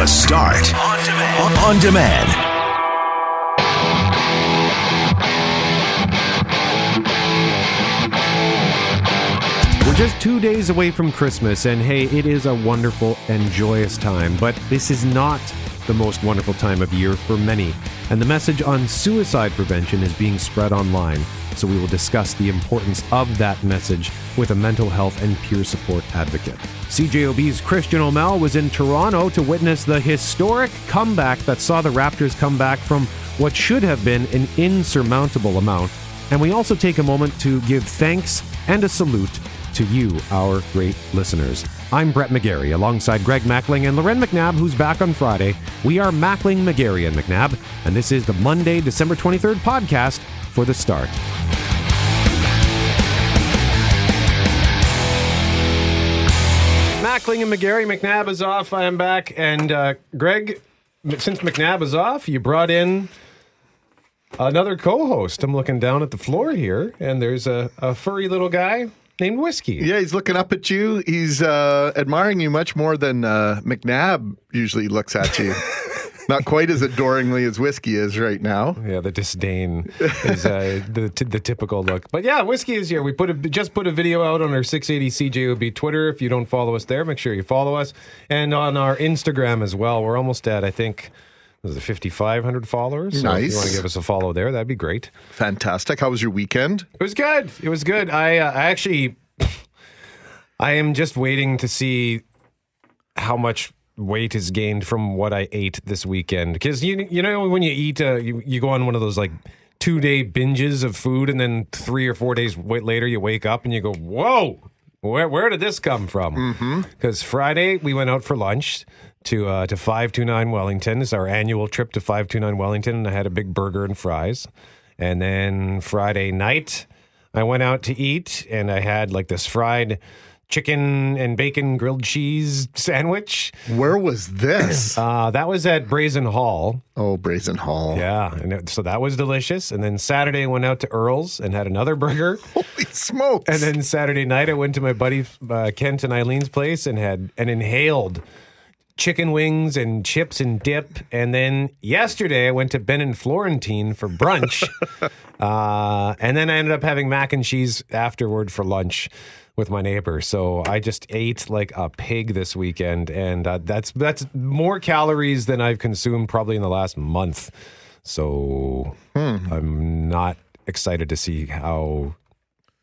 The Start on demand. On demand. We're just two days away from Christmas, and hey, it is a wonderful and joyous time, but this is not the most wonderful time of year for many. And the message on suicide prevention is being spread online, so we will discuss the importance of that message with a mental health and peer support advocate. CJOB's Christian Aumell was in Toronto to witness the historic comeback that saw the Raptors come back from what should have been an insurmountable amount. And we also take a moment to give thanks and a salute to you, our great listeners. I'm Brett McGarry, alongside Greg Mackling and Loren McNabb, who's back on Friday. We are Mackling, McGarry, and McNabb, and this is the Monday, December 23rd podcast for The Start. Mackling and McGarry, McNabb is off. I am back. And uh, Greg, since McNabb is off, you brought in another co host. I'm looking down at the floor here, and there's a, a furry little guy named Whiskey. Yeah, he's looking up at you. He's uh, admiring you much more than uh, McNabb usually looks at you. Not quite as adoringly as Whiskey is right now. Yeah, the disdain is uh, the t- the typical look. But yeah, whiskey is here. We put a, just put a video out on our 680 CJOB Twitter. If you don't follow us there, make sure you follow us, and on our Instagram as well. We're almost at I think it 5,500 followers. So if Nice. you want to give us a follow there, that'd be great. Fantastic. How was your weekend? It was good. It was good. I uh, I actually I am just waiting to see how much weight is gained from what I ate this weekend because you you know when you eat uh, you you go on one of those like two day binges of food and then three or four days wait later you wake up and you go whoa where where did this come from because Friday we went out for lunch to uh, to 529 Wellington it's our annual trip to 529 Wellington and I had a big burger and fries and then Friday night, I went out to eat and I had like this fried chicken and bacon grilled cheese sandwich. Where was this? Uh, that was at Brazen Hall. oh, Brazen Hall. Yeah. And it, so that was delicious. And then Saturday, I went out to Earl's and had another burger. Holy smokes. And then Saturday night, I went to my buddy uh, Kent and Eileen's place and had and inhaled chicken wings and chips and dip. And then yesterday, I went to Ben and Florentine for brunch. uh, and then I ended up having mac and cheese afterward for lunch with my neighbor. So I just ate like a pig this weekend, and uh, that's that's more calories than I've consumed probably in the last month. So I'm not excited to see how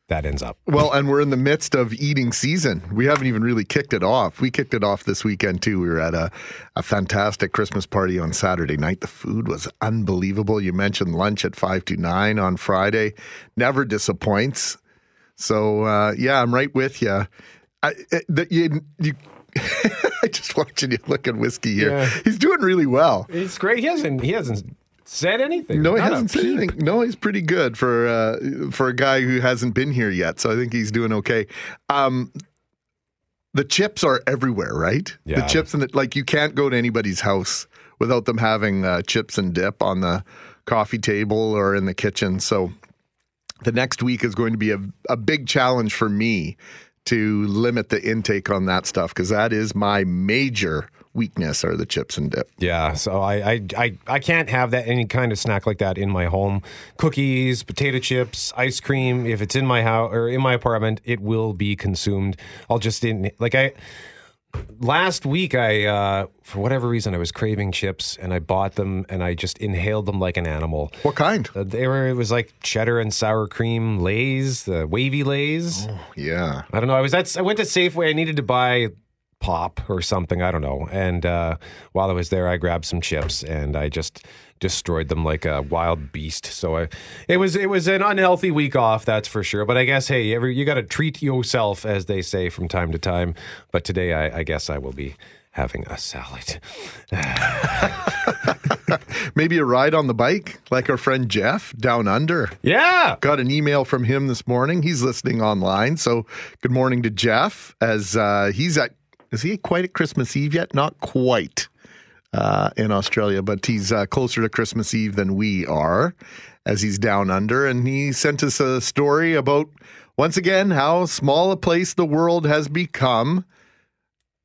that ends up. Well, and we're in the midst of eating season. We haven't even really kicked it off. We kicked it off this weekend too. We were at a, a fantastic Christmas party on Saturday night. The food was unbelievable. You mentioned lunch at five to nine on Friday. Never disappoints. So uh, yeah, I'm right with you. I, that you, you I just watching you look at whiskey here. Yeah. He's doing really well. It's great. He hasn't. He hasn't said anything. No, he Not hasn't said peep. anything. No, he's pretty good for uh, for a guy who hasn't been here yet. So I think he's doing okay. Um, the chips are everywhere, right? Yeah. The chips and the, like you can't go to anybody's house without them having uh, chips and dip on the coffee table or in the kitchen. So the next week is going to be a, a big challenge for me to limit the intake on that stuff because that is my major weakness are the chips and dip. Yeah, so I, I I I can't have that any kind of snack like that in my home. Cookies, potato chips, ice cream. If it's in my house or in my apartment, it will be consumed. I'll just in like I last week I uh for whatever reason I was craving chips and I bought them and I just inhaled them like an animal. What kind? Uh, They were it was like cheddar and sour cream lays, the wavy lays. Yeah. I don't know. I was at I went to Safeway. I needed to buy pop or something. I don't know. And uh, while I was there, I grabbed some chips and I just destroyed them like a wild beast. So I, it was it was an unhealthy week off, that's for sure. But I guess hey, every, you got to treat yourself, as they say from time to time. But today, I, I guess I will be having a salad. Maybe a ride on the bike, like our friend Jeff down under. Yeah. Got an email from him this morning. He's listening online. So good morning to Jeff as uh, he's at, is he quite at Christmas Eve yet? Not quite uh, in Australia, but he's uh, closer to Christmas Eve than we are as he's down under. And he sent us a story about, once again, how small a place the world has become.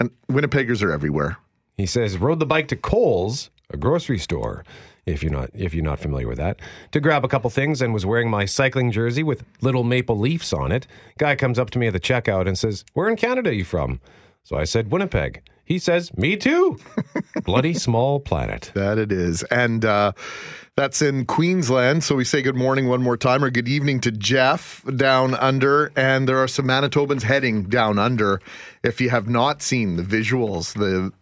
And Winnipeggers are everywhere. He says, rode the bike to Coles, a grocery store, if you're not if you're not familiar with that, to grab a couple things and was wearing my cycling jersey with little maple leafs on it. Guy comes up to me at the checkout and says, Where in Canada are you from? So I said, Winnipeg. He says, Me too. Bloody small planet. That it is. And uh, that's in Queensland. So we say good morning one more time or good evening to Jeff down under. And there are some Manitobans heading down under. If you have not seen the visuals, the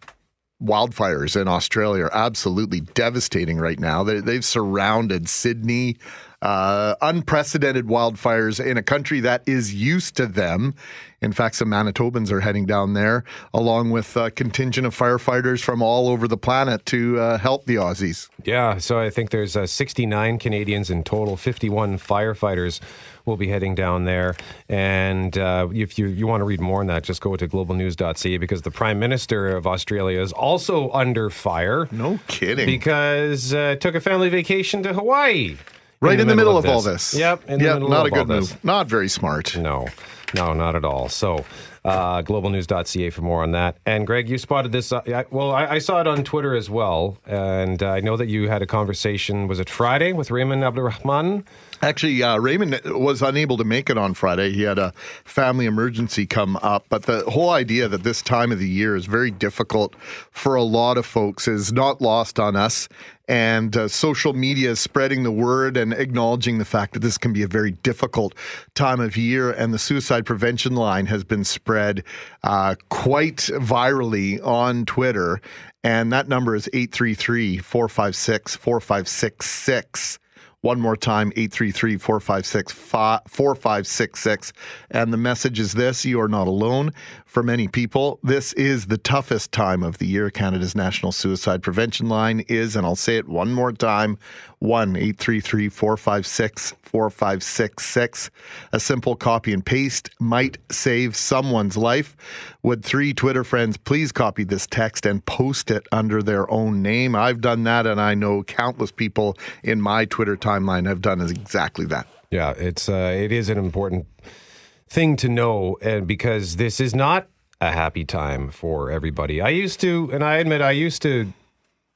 wildfires in Australia are absolutely devastating right now. They, they've surrounded Sydney. Uh, unprecedented wildfires in a country that is used to them. In fact, some Manitobans are heading down there, along with a contingent of firefighters from all over the planet to uh, help the Aussies. Yeah, so I think there's uh, 69 Canadians in total, 51 firefighters will be heading down there. And uh, if you, you want to read more on that, just go to globalnews.ca because the Prime Minister of Australia is also under fire. No kidding. Because uh, took a family vacation to Hawaii. Right in, the, middle, of, all this. Yep. In yeah, the middle not of a good move. this. Not very smart. No, no, not at all. So, uh, globalnews.ca for more on that. And Greg, you spotted this. Uh, I- well, I, I saw it on Twitter as well. And uh, I know that you had a conversation, was it Friday, with Raymond Abdurrahman? Actually, uh, Raymond was unable to make it on Friday. He had a family emergency come up. But the whole idea that this time of the year is very difficult for a lot of folks is not lost on us. And uh, social media is spreading the word and acknowledging the fact that this can be a very difficult time of year. And the suicide prevention line has been spread uh, quite virally on Twitter. And that number is 833 456 4566. One more time, 833 456 4566. And the message is this you are not alone. For many people, this is the toughest time of the year. Canada's National Suicide Prevention Line is, and I'll say it one more time 1 833 456 4566. A simple copy and paste might save someone's life. Would three Twitter friends please copy this text and post it under their own name? I've done that, and I know countless people in my Twitter timeline have done exactly that. Yeah, it's uh, it is an important thing to know, and because this is not a happy time for everybody. I used to, and I admit, I used to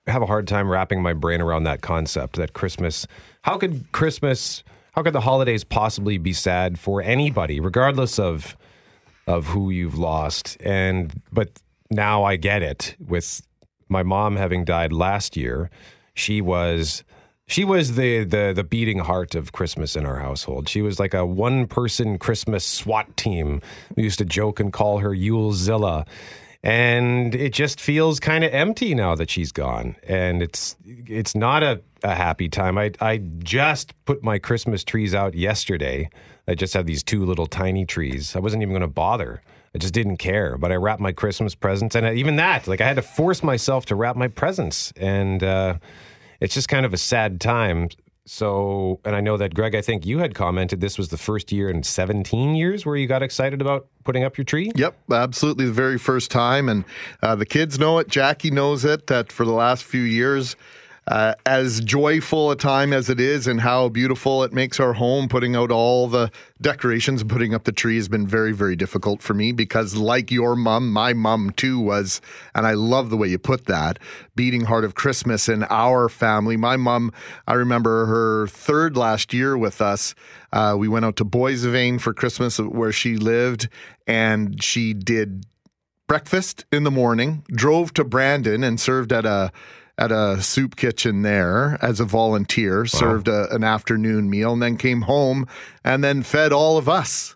have a hard time wrapping my brain around that concept that Christmas. How could Christmas? How could the holidays possibly be sad for anybody, regardless of of who you've lost? And but now I get it. With my mom having died last year, she was she was the the the beating heart of Christmas in our household. She was like a one person Christmas SWAT team. We used to joke and call her Yulezilla. And it just feels kind of empty now that she's gone. And it's it's not a, a happy time. I I just put my Christmas trees out yesterday. I just had these two little tiny trees. I wasn't even going to bother. I just didn't care. But I wrapped my Christmas presents, and even that, like I had to force myself to wrap my presents, and uh, it's just kind of a sad time. So, and I know that Greg, I think you had commented this was the first year in 17 years where you got excited about putting up your tree. Yep, absolutely. The very first time. And uh, the kids know it. Jackie knows it that for the last few years, uh, as joyful a time as it is and how beautiful it makes our home, putting out all the decorations and putting up the tree has been very, very difficult for me because, like your mom, my mom too was, and I love the way you put that, beating heart of Christmas in our family. My mom, I remember her third last year with us. Uh, we went out to Boissevain for Christmas where she lived, and she did breakfast in the morning, drove to Brandon and served at a at a soup kitchen there as a volunteer, served a, an afternoon meal, and then came home and then fed all of us.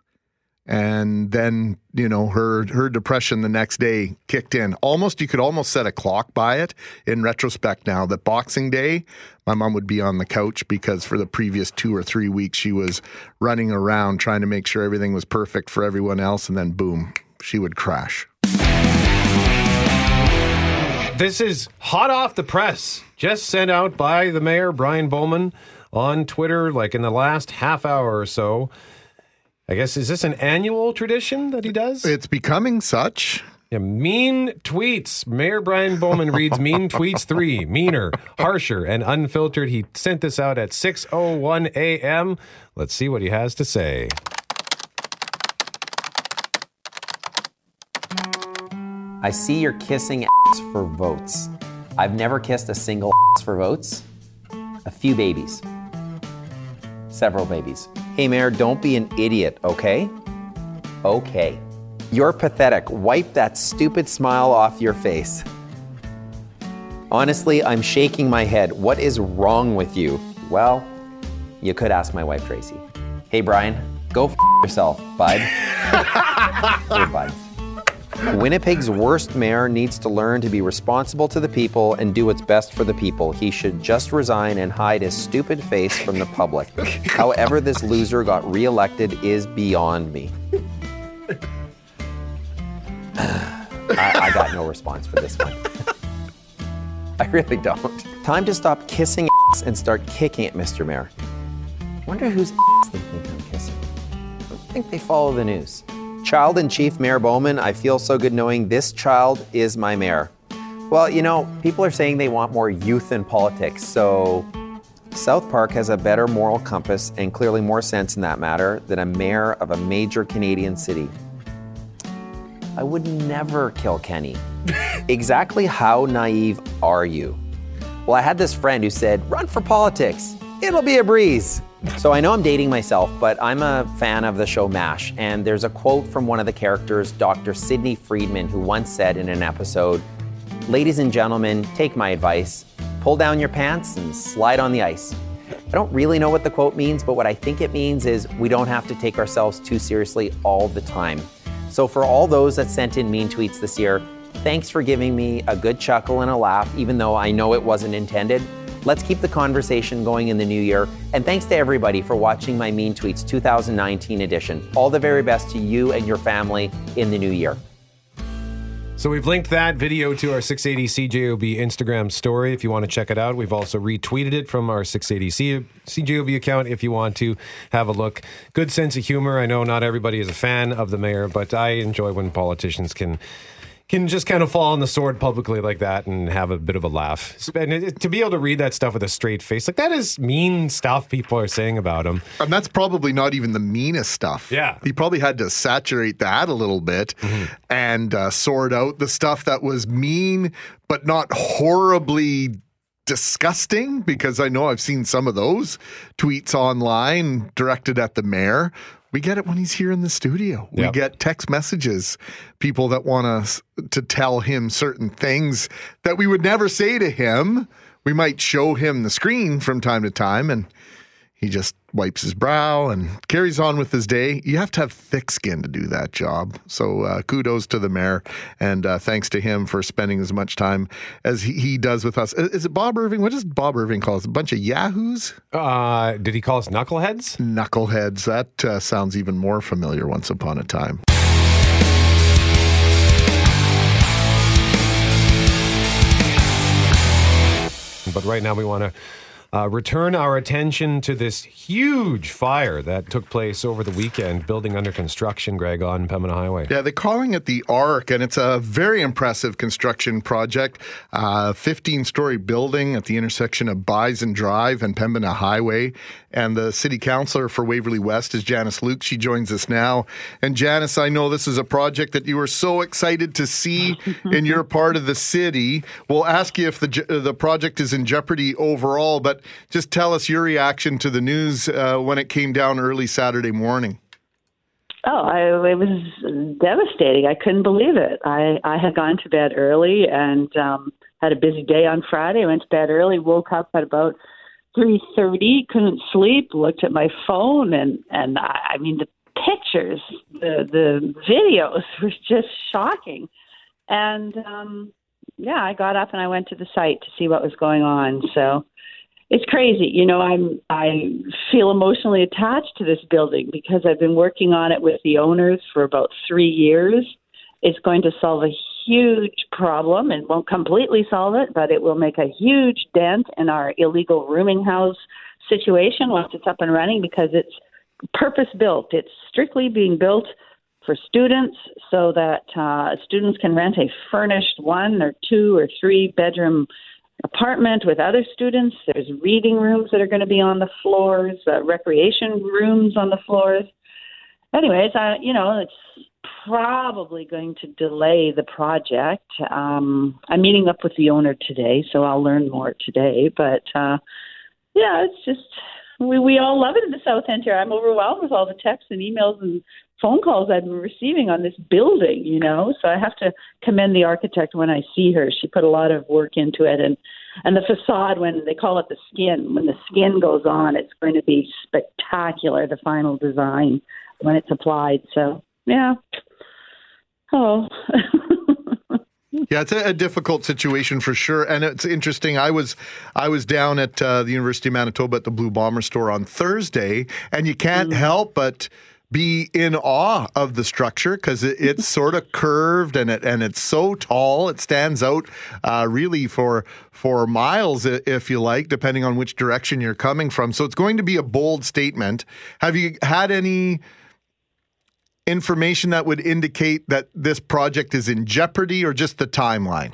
And then, you know, her her depression the next day kicked in. Almost you could almost set a clock by it in retrospect now that Boxing Day, my mom would be on the couch because for the previous two or three weeks she was running around trying to make sure everything was perfect for everyone else, and then boom, she would crash. This is hot off the press, just sent out by the mayor, Brian Bowman, on Twitter, like in the last half hour or so. I guess, is this an annual tradition that he does? It's becoming such. Yeah, mean tweets. Mayor Brian Bowman reads mean tweets three, meaner, harsher, and unfiltered. He sent this out at 6.01 a.m. Let's see what he has to say. I see you're kissing ass for votes. I've never kissed a single ass for votes. A few babies. Several babies. Hey, Mayor, don't be an idiot, okay? Okay. You're pathetic. Wipe that stupid smile off your face. Honestly, I'm shaking my head. What is wrong with you? Well, you could ask my wife, Tracy. Hey, Brian, go f yourself, bud. or bud. Winnipeg's worst mayor needs to learn to be responsible to the people and do what's best for the people. He should just resign and hide his stupid face from the public. However, this loser got reelected is beyond me. I, I got no response for this one. I really don't. Time to stop kissing ass and start kicking it, Mr. Mayor. Wonder whose ass they think I'm kissing. I think they follow the news. Child in Chief Mayor Bowman, I feel so good knowing this child is my mayor. Well, you know, people are saying they want more youth in politics, so South Park has a better moral compass and clearly more sense in that matter than a mayor of a major Canadian city. I would never kill Kenny. exactly how naive are you? Well, I had this friend who said, run for politics. It'll be a breeze. So I know I'm dating myself, but I'm a fan of the show MASH. And there's a quote from one of the characters, Dr. Sidney Freedman, who once said in an episode Ladies and gentlemen, take my advice. Pull down your pants and slide on the ice. I don't really know what the quote means, but what I think it means is we don't have to take ourselves too seriously all the time. So, for all those that sent in mean tweets this year, thanks for giving me a good chuckle and a laugh, even though I know it wasn't intended. Let's keep the conversation going in the new year. And thanks to everybody for watching my Mean Tweets 2019 edition. All the very best to you and your family in the new year. So we've linked that video to our 680 CJOB Instagram story if you want to check it out. We've also retweeted it from our 680 CJOB account if you want to have a look. Good sense of humor. I know not everybody is a fan of the mayor, but I enjoy when politicians can can just kind of fall on the sword publicly like that and have a bit of a laugh. And it, to be able to read that stuff with a straight face, like that is mean stuff people are saying about him. And that's probably not even the meanest stuff. Yeah. He probably had to saturate that a little bit mm-hmm. and uh, sort out the stuff that was mean, but not horribly disgusting because I know I've seen some of those tweets online directed at the mayor we get it when he's here in the studio. Yep. We get text messages, people that want us to tell him certain things that we would never say to him. We might show him the screen from time to time, and he just wipes his brow and carries on with his day. You have to have thick skin to do that job. So uh, kudos to the mayor, and uh, thanks to him for spending as much time as he, he, does with us. Is it Bob Irving? What does Bob Irving call us? A bunch of yahoos? Uh, did he call us knuckleheads? Knuckleheads. That uh, sounds even more familiar. Once upon a time. But right now we want to uh, return our attention to this huge fire that took place over the weekend, building under construction, Greg, on Pembina Highway. Yeah, they're calling it the Arc, and it's a very impressive construction project. 15 uh, story building at the intersection of Bison Drive and Pembina Highway. And the city councilor for Waverley West is Janice Lukes. She joins us now. And Janice, I know this is a project that you were so excited to see in your part of the city. We'll ask you if the the project is in jeopardy overall, but just tell us your reaction to the news uh, when it came down early Saturday morning. Oh, I, it was devastating. I couldn't believe it. I, I had gone to bed early and um, had a busy day on Friday. Went to bed early, woke up at about three thirty, couldn't sleep, looked at my phone, and and I, I mean the pictures, the the videos were just shocking. And um, yeah, I got up and I went to the site to see what was going on. So it's crazy. You know, I'm I feel emotionally attached to this building because I've been working on it with the owners for about three years. It's going to solve a huge problem. It won't completely solve it, but it will make a huge dent in our illegal rooming house situation once it's up and running because it's purpose built. It's strictly being built for students so that uh, students can rent a furnished one or two or three bedroom apartment with other students. There's reading rooms that are going to be on the floors, uh, recreation rooms on the floors. Anyways, I, you know, it's probably going to delay the project. Um, I'm meeting up with the owner today, so I'll learn more today. But uh, yeah, it's just we we all love it in the South End here. I'm overwhelmed with all the texts and emails and phone calls I've been receiving on this building. You know, so I have to commend the architect when I see her. She put a lot of work into it, and and the facade when they call it the skin. When the skin goes on, it's going to be spectacular. The final design when it's applied. So yeah. Oh. Yeah, it's a, a, difficult situation for sure, and it's interesting. I was I was down at uh, the University of Manitoba at the Blue Bomber store on Thursday, and you can't mm. help but be in awe of the structure because it, it's sort of curved and it and it's so tall. It stands out uh, really for for miles, if you like, depending on which direction you're coming from. So it's going to be a bold statement. Have you had any? Information that would indicate that this project is in jeopardy or just the timeline?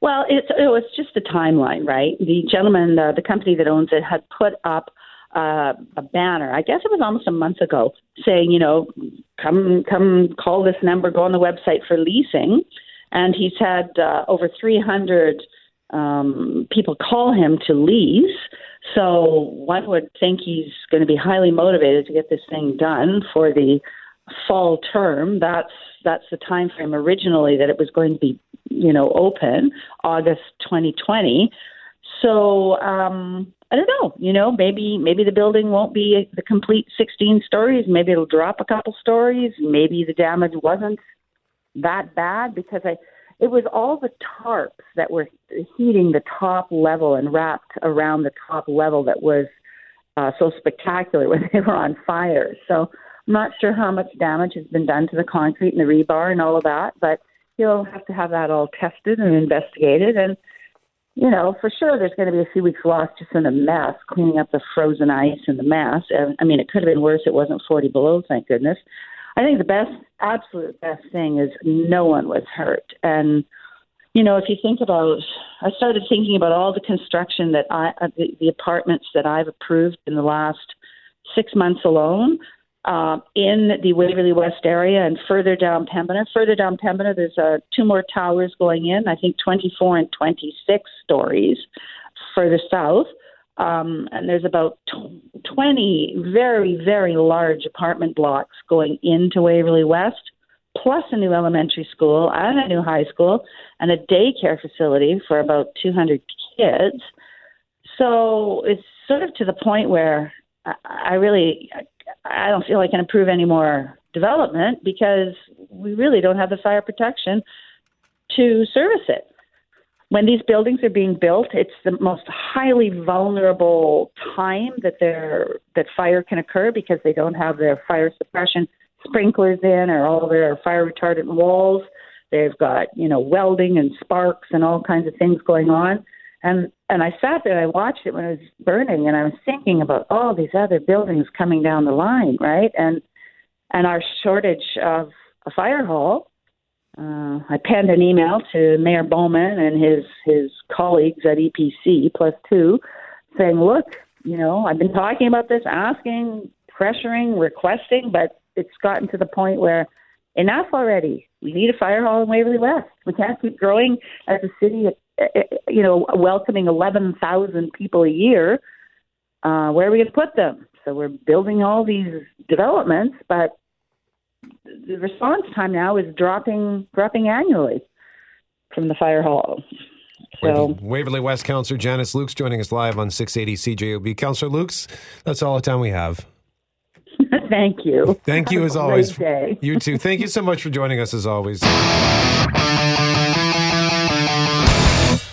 Well, it's, it was just the timeline, right? The gentleman, uh, the company that owns it, had put up uh, a banner. I guess it was almost a month ago, saying, you know, come, come, call this number, go on the website for leasing. And he's had uh, over 300 um, people call him to lease. So one would think he's going to be highly motivated to get this thing done for the fall term. That's that's the time frame originally that it was going to be, you know, open August 2020. So um, I don't know. You know, maybe maybe the building won't be the complete 16 stories. Maybe it'll drop a couple stories. Maybe the damage wasn't that bad because I it was all the tarps that were heating the top level and wrapped around the top level that was uh, so spectacular when they were on fire. So not sure how much damage has been done to the concrete and the rebar and all of that, but he'll have to have that all tested and investigated. And, you know, for sure there's going to be a few weeks lost just in a mess, cleaning up the frozen ice and the mess. And, I mean, it could have been worse. It wasn't 40 below, thank goodness. I think the best, absolute best thing is no one was hurt. And, you know, if you think about, I started thinking about all the construction that I, uh, the, the apartments that I've approved in the last six months alone uh, in the Waverley West area and further down Pembina. Further down Pembina, there's uh, two more towers going in, I think 24 and 26 stories further south. Um, and there's about 20 very, very large apartment blocks going into Waverley West, plus a new elementary school and a new high school and a daycare facility for about 200 kids. So it's sort of to the point where I really I don't feel I can approve any more development because we really don't have the fire protection to service it. When these buildings are being built, it's the most highly vulnerable time that there that fire can occur because they don't have their fire suppression sprinklers in or all their fire retardant walls. They've got, you know, welding and sparks and all kinds of things going on. And and I sat there, I watched it when it was burning, and I was thinking about all these other buildings coming down the line, right? And and our shortage of a fire hall. Uh, I penned an email to Mayor Bowman and his his colleagues at EPC plus two, saying, "Look, you know, I've been talking about this, asking, pressuring, requesting, but it's gotten to the point where enough already. We need a fire hall in Waverley West. We can't keep growing as a city at you know, welcoming 11,000 people a year, uh, where are we going to put them? So we're building all these developments, but the response time now is dropping dropping annually from the fire hall. So Waverley West Councillor Janice Lukes joining us live on 680 CJOB. Councillor Lukes, that's all the time we have. Thank you. Thank you as always. You too. Thank you so much for joining us as always.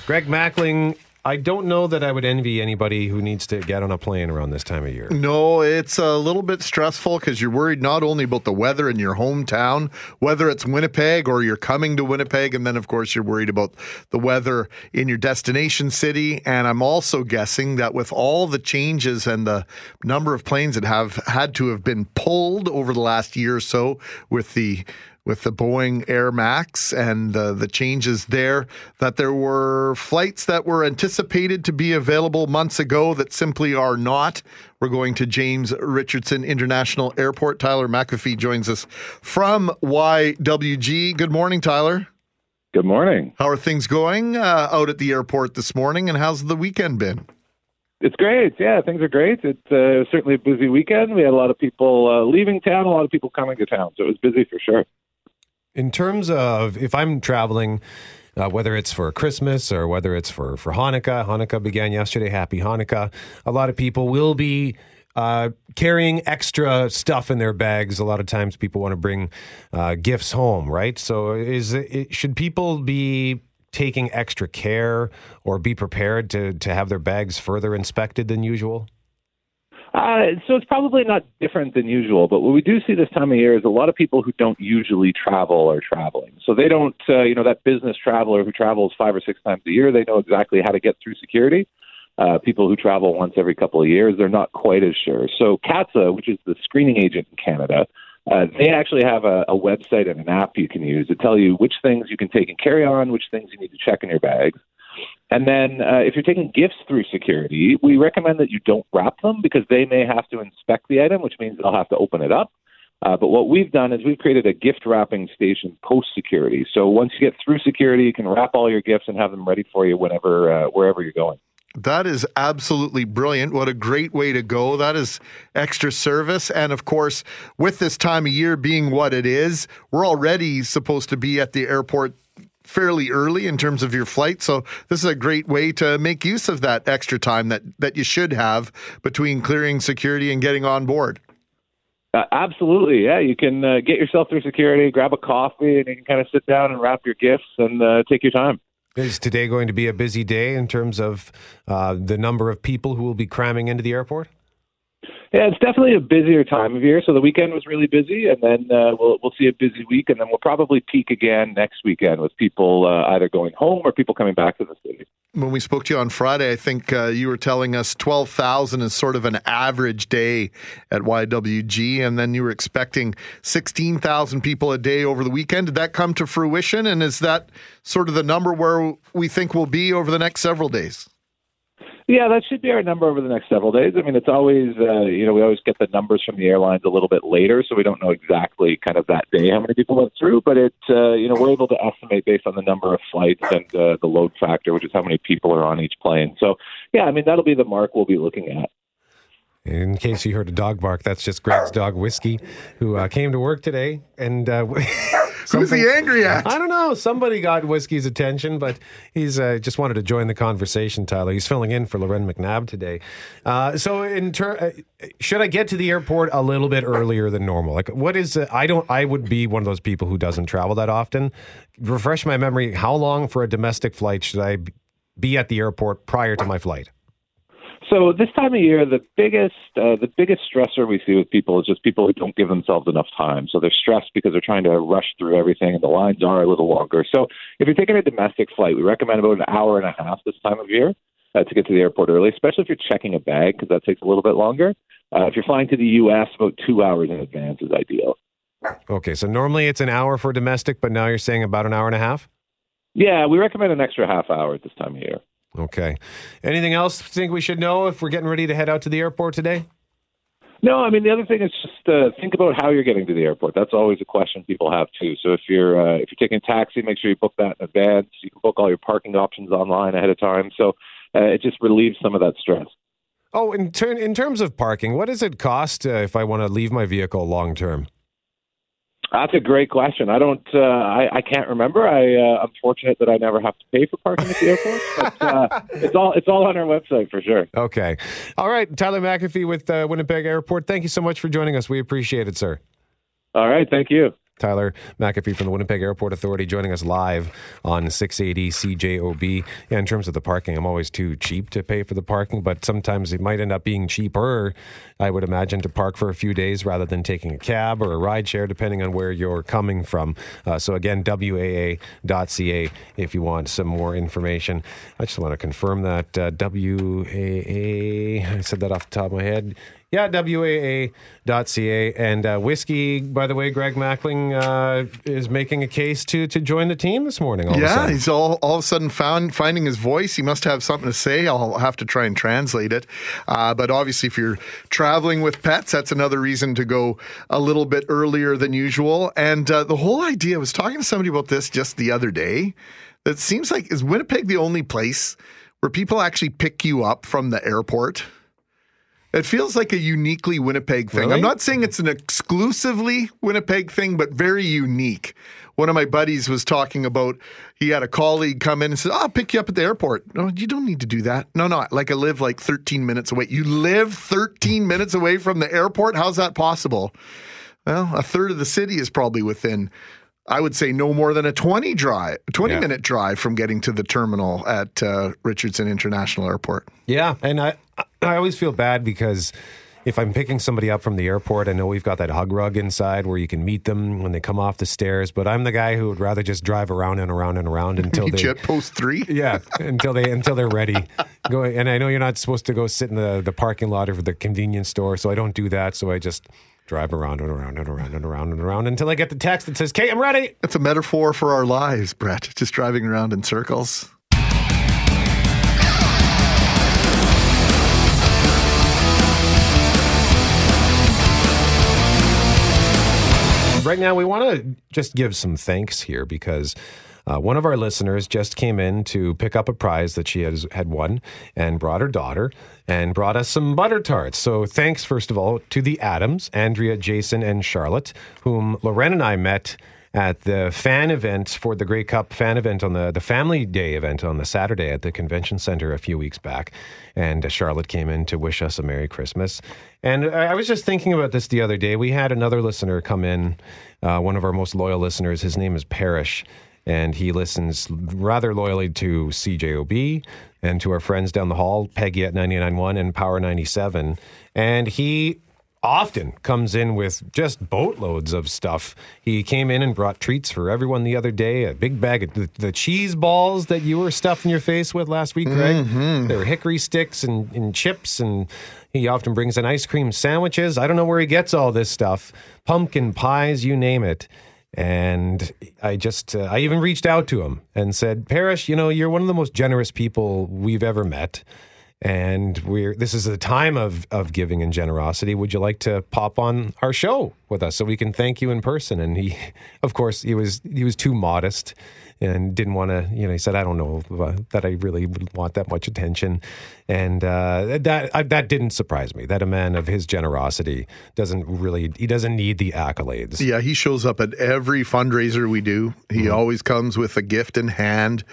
Greg Mackling, I don't know that I would envy anybody who needs to get on a plane around this time of year. No, it's a little bit stressful because you're worried not only about the weather in your hometown, whether it's Winnipeg or you're coming to Winnipeg, and then, of course, you're worried about the weather in your destination city. And I'm also guessing that with all the changes and the number of planes that have had to have been pulled over the last year or so with the with the Boeing Air Max and uh, the changes there, that there were flights that were anticipated to be available months ago that simply are not. We're going to James Richardson International Airport. Tyler McAfee joins us from YWG. Good morning, Tyler. Good morning. How are things going uh, out at the airport this morning, and how's the weekend been? It's great. Yeah, things are great. It's uh, certainly a busy weekend. We had a lot of people uh, leaving town, a lot of people coming to town, so it was busy for sure. In terms of if I'm traveling, uh, whether it's for Christmas or whether it's for, for Hanukkah, Hanukkah began yesterday. Happy Hanukkah. A lot of people will be uh, carrying extra stuff in their bags. A lot of times people want to bring uh, gifts home, right? So is it, should people be taking extra care or be prepared to, to have their bags further inspected than usual? Uh, so it's probably not different than usual, but what we do see this time of year is a lot of people who don't usually travel are traveling. So they don't, uh, you know, that business traveler who travels five or six times a year, they know exactly how to get through security. Uh, people who travel once every couple of years, they're not quite as sure. So CATSA, which is the screening agent in Canada, uh, they actually have a, a website and an app you can use to tell you which things you can take and carry on, which things you need to check in your bags. And then uh, if you're taking gifts through security, we recommend that you don't wrap them because they may have to inspect the item, which means they'll have to open it up. Uh, but what we've done is we've created a gift wrapping station post security. So once you get through security, you can wrap all your gifts and have them ready for you whenever, uh, wherever you're going. That is absolutely brilliant. What a great way to go. That is extra service. And of course, with this time of year being what it is, we're already supposed to be at the airport fairly early in terms of your flight. So this is a great way to make use of that extra time that, that you should have between clearing security and getting on board. Uh, absolutely, yeah. You can uh, get yourself through security, grab a coffee, and you can kind of sit down and wrap your gifts and uh, take your time. Is today going to be a busy day in terms of uh, the number of people who will be cramming into the airport? Yeah, it's definitely a busier time of year. So the weekend was really busy, and then uh, we'll we'll see a busy week, and then we'll probably peak again next weekend with people uh, either going home or people coming back to the city when we spoke to you on Friday, I think uh, you were telling us 12,000 is sort of an average day at YWG, and then you were expecting 16,000 people a day over the weekend. Did that come to fruition? And is that sort of the number where we think we'll be over the next several days? Yeah, that should be our number over the next several days. I mean, it's always, uh, you know, we always get the numbers from the airlines a little bit later, so we don't know exactly kind of that day how many people went through. But it, uh, you know, we're able to estimate based on the number of flights and uh, the load factor, which is how many people are on each plane. So, yeah, I mean, that'll be the mark we'll be looking at. In case you heard a dog bark, that's just Greg's dog Whiskey, who uh, came to work today and. Uh, Who's he angry at? I don't know. Somebody got Whiskey's attention, but he's uh, just wanted to join the conversation. Tyler, he's filling in for Loren McNabb today. Uh, so, in ter- uh, should I get to the airport a little bit earlier than normal? Like, what is? Uh, I don't. I would be one of those people who doesn't travel that often. Refresh my memory. How long for a domestic flight should I be at the airport prior to my flight? So this time of year, the biggest uh, the biggest stressor we see with people is just people who don't give themselves enough time. So they're stressed because they're trying to rush through everything, and the lines are a little longer. So if you're taking a domestic flight, we recommend about an hour and a half this time of year uh, to get to the airport early, especially if you're checking a bag because that takes a little bit longer. Uh, if you're flying to the U.S., about two hours in advance is ideal. Okay, so normally it's an hour for domestic, but now you're saying about an hour and a half. Yeah, we recommend an extra half hour at this time of year. Okay. Anything else you think we should know if we're getting ready to head out to the airport today? No, I mean the other thing is just uh, think about how you're getting to the airport. That's always a question people have too. So if you're uh, if you're taking a taxi, make sure you book that in advance. You can book all your parking options online ahead of time. So uh, it just relieves some of that stress. Oh, in turn, in terms of parking, what does it cost uh, if I want to leave my vehicle long term? That's a great question. I don't. Uh, I, I can't remember. I, uh, I'm fortunate that I never have to pay for parking at the airport. But uh, it's all it's all on our website for sure. Okay. All right. Tyler McAfee with uh, Winnipeg Airport. Thank you so much for joining us. We appreciate it, sir. All right. Thank you. Tyler McAfee from the Winnipeg Airport Authority joining us live on 680 CJOB. Yeah, in terms of the parking, I'm always too cheap to pay for the parking, but sometimes it might end up being cheaper, I would imagine, to park for a few days rather than taking a cab or a ride share, depending on where you're coming from. Uh, so, again, WAA.ca if you want some more information. I just want to confirm that uh, WAA, I said that off the top of my head. Yeah, WAA.ca. And uh, Whiskey, by the way, Greg Mackling uh, is making a case to to join the team this morning. All of a Yeah, he's all, all of a sudden found finding his voice. He must have something to say. I'll have to try and translate it. Uh, but obviously, if you're traveling with pets, that's another reason to go a little bit earlier than usual. And uh, the whole idea I was talking to somebody about this just the other day. That seems like is Winnipeg the only place where people actually pick you up from the airport? It feels like a uniquely Winnipeg thing. Really? I'm not saying it's an exclusively Winnipeg thing, but very unique. One of my buddies was talking about he had a colleague come in and said, oh, I'll pick you up at the airport. No, you don't need to do that. No, no, like I live like 13 minutes away. You live 13 minutes away from the airport? How's that possible? Well, a third of the city is probably within, I would say, no more than a 20 drive, 20 Yeah. minute drive from getting to the terminal at uh, Richardson International Airport. Yeah, and I I always feel bad because if I'm picking somebody up from the airport, I know we've got that hug rug inside where you can meet them when they come off the stairs. But I'm the guy who would rather just drive around and around and around until they at post three. yeah until they until they're ready. Go and I know you're not supposed to go sit in the the parking lot of the convenience store, so I don't do that. So I just drive around and around and around and around and around until I get the text that says, "Okay, I'm ready." It's a metaphor for our lives, Brett. Just driving around in circles. Right now, we want to just give some thanks here because uh, one of our listeners just came in to pick up a prize that she has, had won and brought her daughter and brought us some butter tarts. So, thanks, first of all, to the Adams, Andrea, Jason, and Charlotte, whom Loren and I met at the fan event for the Grey Cup fan event on the, the Family Day event on the Saturday at the convention center a few weeks back. And uh, Charlotte came in to wish us a Merry Christmas. And I I was just thinking about this the other day. We had another listener come in, uh, one of our most loyal listeners. His name is Parrish, and he listens rather loyally to CJOB and to our friends down the hall, Peggy at 99.1 and Power 97. And he often comes in with just boatloads of stuff. He came in and brought treats for everyone the other day. A big bag of the, the cheese balls that you were stuffing your face with last week, Greg. There were hickory sticks and, and chips, and he often brings in ice cream sandwiches. I don't know where he gets all this stuff. Pumpkin pies, you name it. And I just, uh, I even reached out to him and said, Parrish, you know, you're one of the most generous people we've ever met and we're this is a time of of giving and generosity. Would you like to pop on our show with us so we can thank you in person? And he of course he was he was too modest and didn't want to you know he said i don't know uh, that i really would want that much attention and uh, that I, that didn't surprise me that a man of his generosity doesn't really he doesn't need the accolades Yeah, he shows up at every fundraiser we do. He always comes with a gift in hand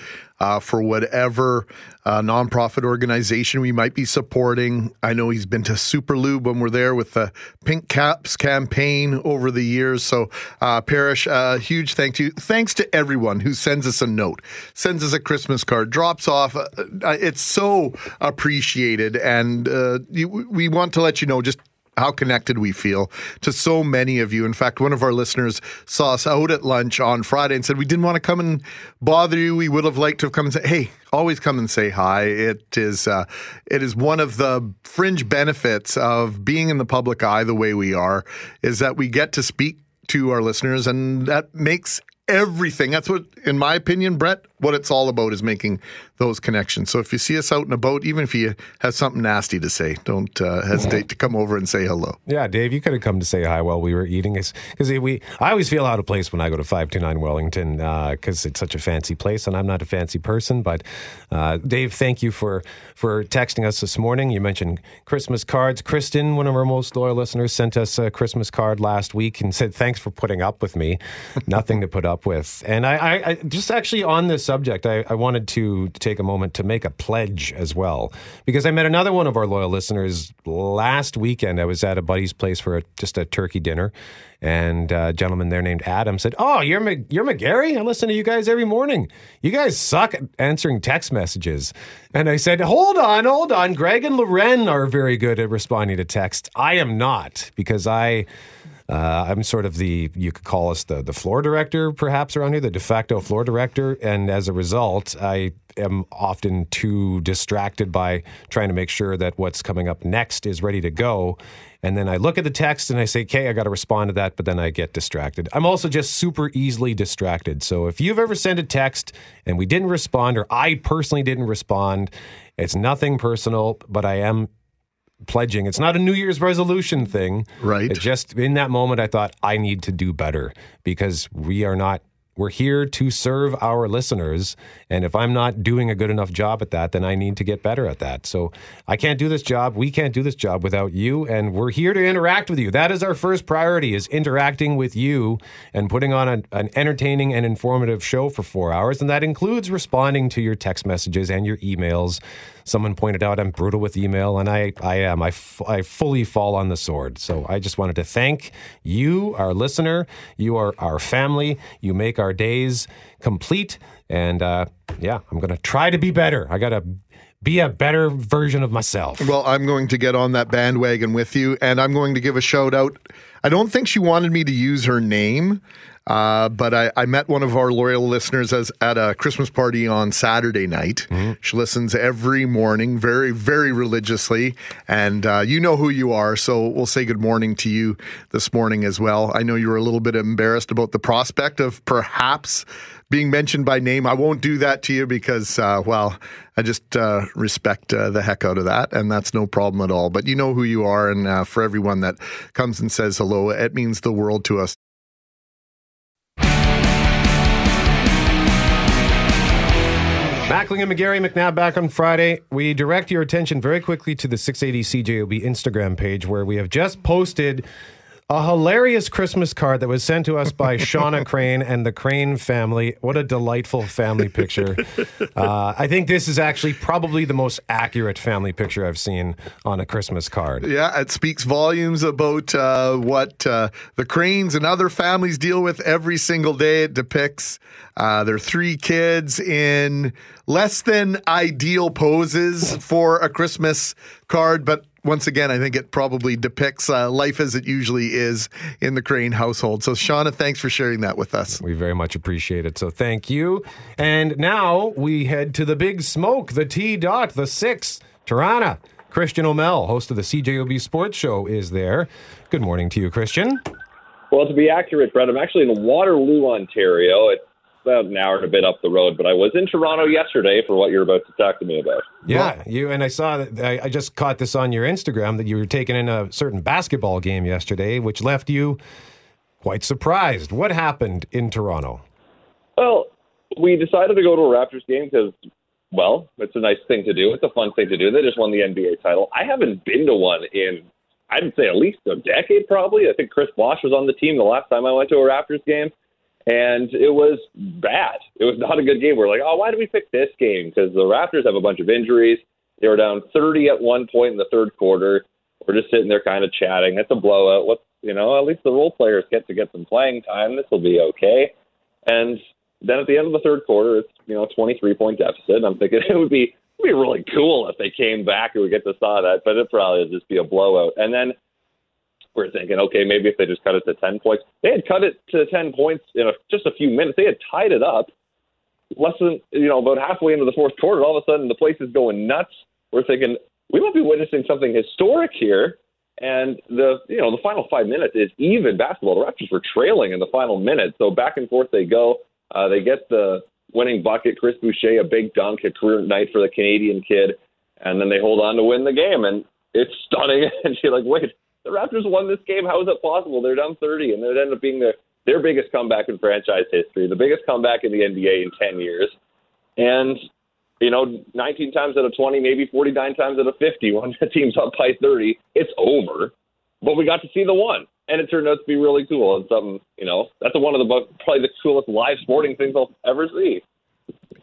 uh, for whatever uh, nonprofit organization we might be supporting. I know he's been to Super Lube when we're there with the Pink Caps campaign over the years. So, uh, Parrish, uh, huge thank you. Thanks to everyone who sends us a note, sends us a Christmas card, drops off. Uh, uh, it's so appreciated. And uh, we want to let you know just how connected we feel to so many of you. In fact, one of our listeners saw us out at lunch on Friday and said we didn't want to come and bother you. We would have liked to have come and say, "Hey, always come and say hi." It is uh, it is one of the fringe benefits of being in the public eye the way we are is that we get to speak to our listeners, and that makes everything. That's what, in my opinion, Brett, what it's all about is making those connections. So if you see us out and about, even if you have something nasty to say, don't uh, hesitate to come over and say hello. Yeah, Dave, you could have come to say hi while we were eating. Because we, I always feel out of place when I go to 529 Wellington because it's such a fancy place and I'm not a fancy person. But uh, Dave, thank you for, for texting us this morning. You mentioned Christmas cards. Kristen, one of our most loyal listeners, sent us a Christmas card last week and said, thanks for putting up with me. Nothing to put up with. And I, I, I just actually on this subject, I, I wanted to take a moment to make a pledge as well. Because I met another one of our loyal listeners last weekend. I was at a buddy's place for a, just a turkey dinner. And uh, a gentleman there named Adam said, "Oh, you're you're McGarry. I listen to you guys every morning. You guys suck at answering text messages." And I said, "Hold on, hold on. Greg and Loren are very good at responding to text. I am not because I." Uh, I'm sort of the you could call us the the floor director, perhaps around here, the de facto floor director, and as a result, I am often too distracted by trying to make sure that what's coming up next is ready to go. And then I look at the text and I say, okay, I got to respond to that, but then I get distracted. I'm also just super easily distracted. So if you've ever sent a text and we didn't respond, or I personally didn't respond, it's nothing personal, but I am pledging. It's not a New Year's resolution thing. Right. It just in that moment, I thought I need to do better because we are not. We're here to serve our listeners. And if I'm not doing a good enough job at that, then I need to get better at that. So I can't do this job. We can't do this job without you. And we're here to interact with you. That is our first priority is interacting with you and putting on an, an entertaining and informative show for four hours. And that includes responding to your text messages and your emails. Someone pointed out I'm brutal with email, and I, I am. I, f- I fully fall on the sword. So I just wanted to thank you, our listener. You are our family. You make our days complete. And uh, yeah, I'm going to try to be better. I got to be a better version of myself. Well, I'm going to get on that bandwagon with you, and I'm going to give a shout out. I don't think she wanted me to use her name, uh, but I, I, met one of our loyal listeners as at a Christmas party on Saturday night. Mm-hmm. She listens every morning, very, very religiously, and uh, you know who you are. So we'll say good morning to you this morning as well. I know you were a little bit embarrassed about the prospect of perhaps being mentioned by name. I won't do that to you because, uh, well, I just uh, respect uh, the heck out of that, and that's no problem at all. But you know who you are, and uh, for everyone that comes and says hello, it means the world to us. Mackling and McGarry McNabb back on Friday. We direct your attention very quickly to the 680 CJOB Instagram page where we have just posted a hilarious Christmas card that was sent to us by Shauna Crane and the Crane family. What a delightful family picture. Uh, I think this is actually probably the most accurate family picture I've seen on a Christmas card. Yeah, it speaks volumes about uh, what uh, the Cranes and other families deal with every single day. It depicts uh, their three kids in less than ideal poses for a Christmas card, but once again, I think it probably depicts uh, life as it usually is in the Crane household. So, Shauna, thanks for sharing that with us. We very much appreciate it. So, thank you. And now we head to the big smoke, the T dot, the six, Toronto. Christian Aumell, host of the CJOB Sports Show, is there. Good morning to you, Christian. Well, to be accurate, Brett, I'm actually in Waterloo, Ontario. It's about an hour and a bit up the road, but I was in Toronto yesterday for what you're about to talk to me about. Yeah, you and I saw that. I, I just caught this on your Instagram that you were taking in a certain basketball game yesterday, which left you quite surprised. What happened in Toronto? Well, we decided to go to a Raptors game because, well, it's a nice thing to do. It's a fun thing to do. They just won the NBA title. I haven't been to one in, I'd say, at least a decade, probably. I think Chris Bosh was on the team the last time I went to a Raptors game and it was bad. It was not a good game. We're like, oh, why did we pick this game? Because the Raptors have a bunch of injuries. They were down 30 at one point in the third quarter. We're just sitting there kind of chatting. It's a blowout. What you know? At least the role players get to get some playing time. This will be okay. And then at the end of the third quarter, it's you know 23 point deficit. I'm thinking it would be it would be really cool if they came back and we get to saw that, but it probably would just be a blowout. And then we're thinking, okay, maybe if they just cut it to 10 points. They had cut it to 10 points in a, just a few minutes. They had tied it up less than, you know, about halfway into the fourth quarter. All of a sudden, the place is going nuts. We're thinking, we might be witnessing something historic here. And the, you know, the final five minutes is even basketball. The Raptors were trailing in the final minute. So back and forth they go. Uh, they get the winning bucket. Chris Boucher, a big dunk, a career night for the Canadian kid. And then they hold on to win the game. And it's stunning. and you're like, wait, the Raptors won this game. How is it possible? They're down 30, and it ended up being their their biggest comeback in franchise history, the biggest comeback in the NBA in 10 years. And you know, 19 times out of 20, maybe 49 times out of 50, when the team's up by 30, it's over. But we got to see the one, and it turned out to be really cool and something. You know, that's one of the probably the coolest live sporting things I'll ever see.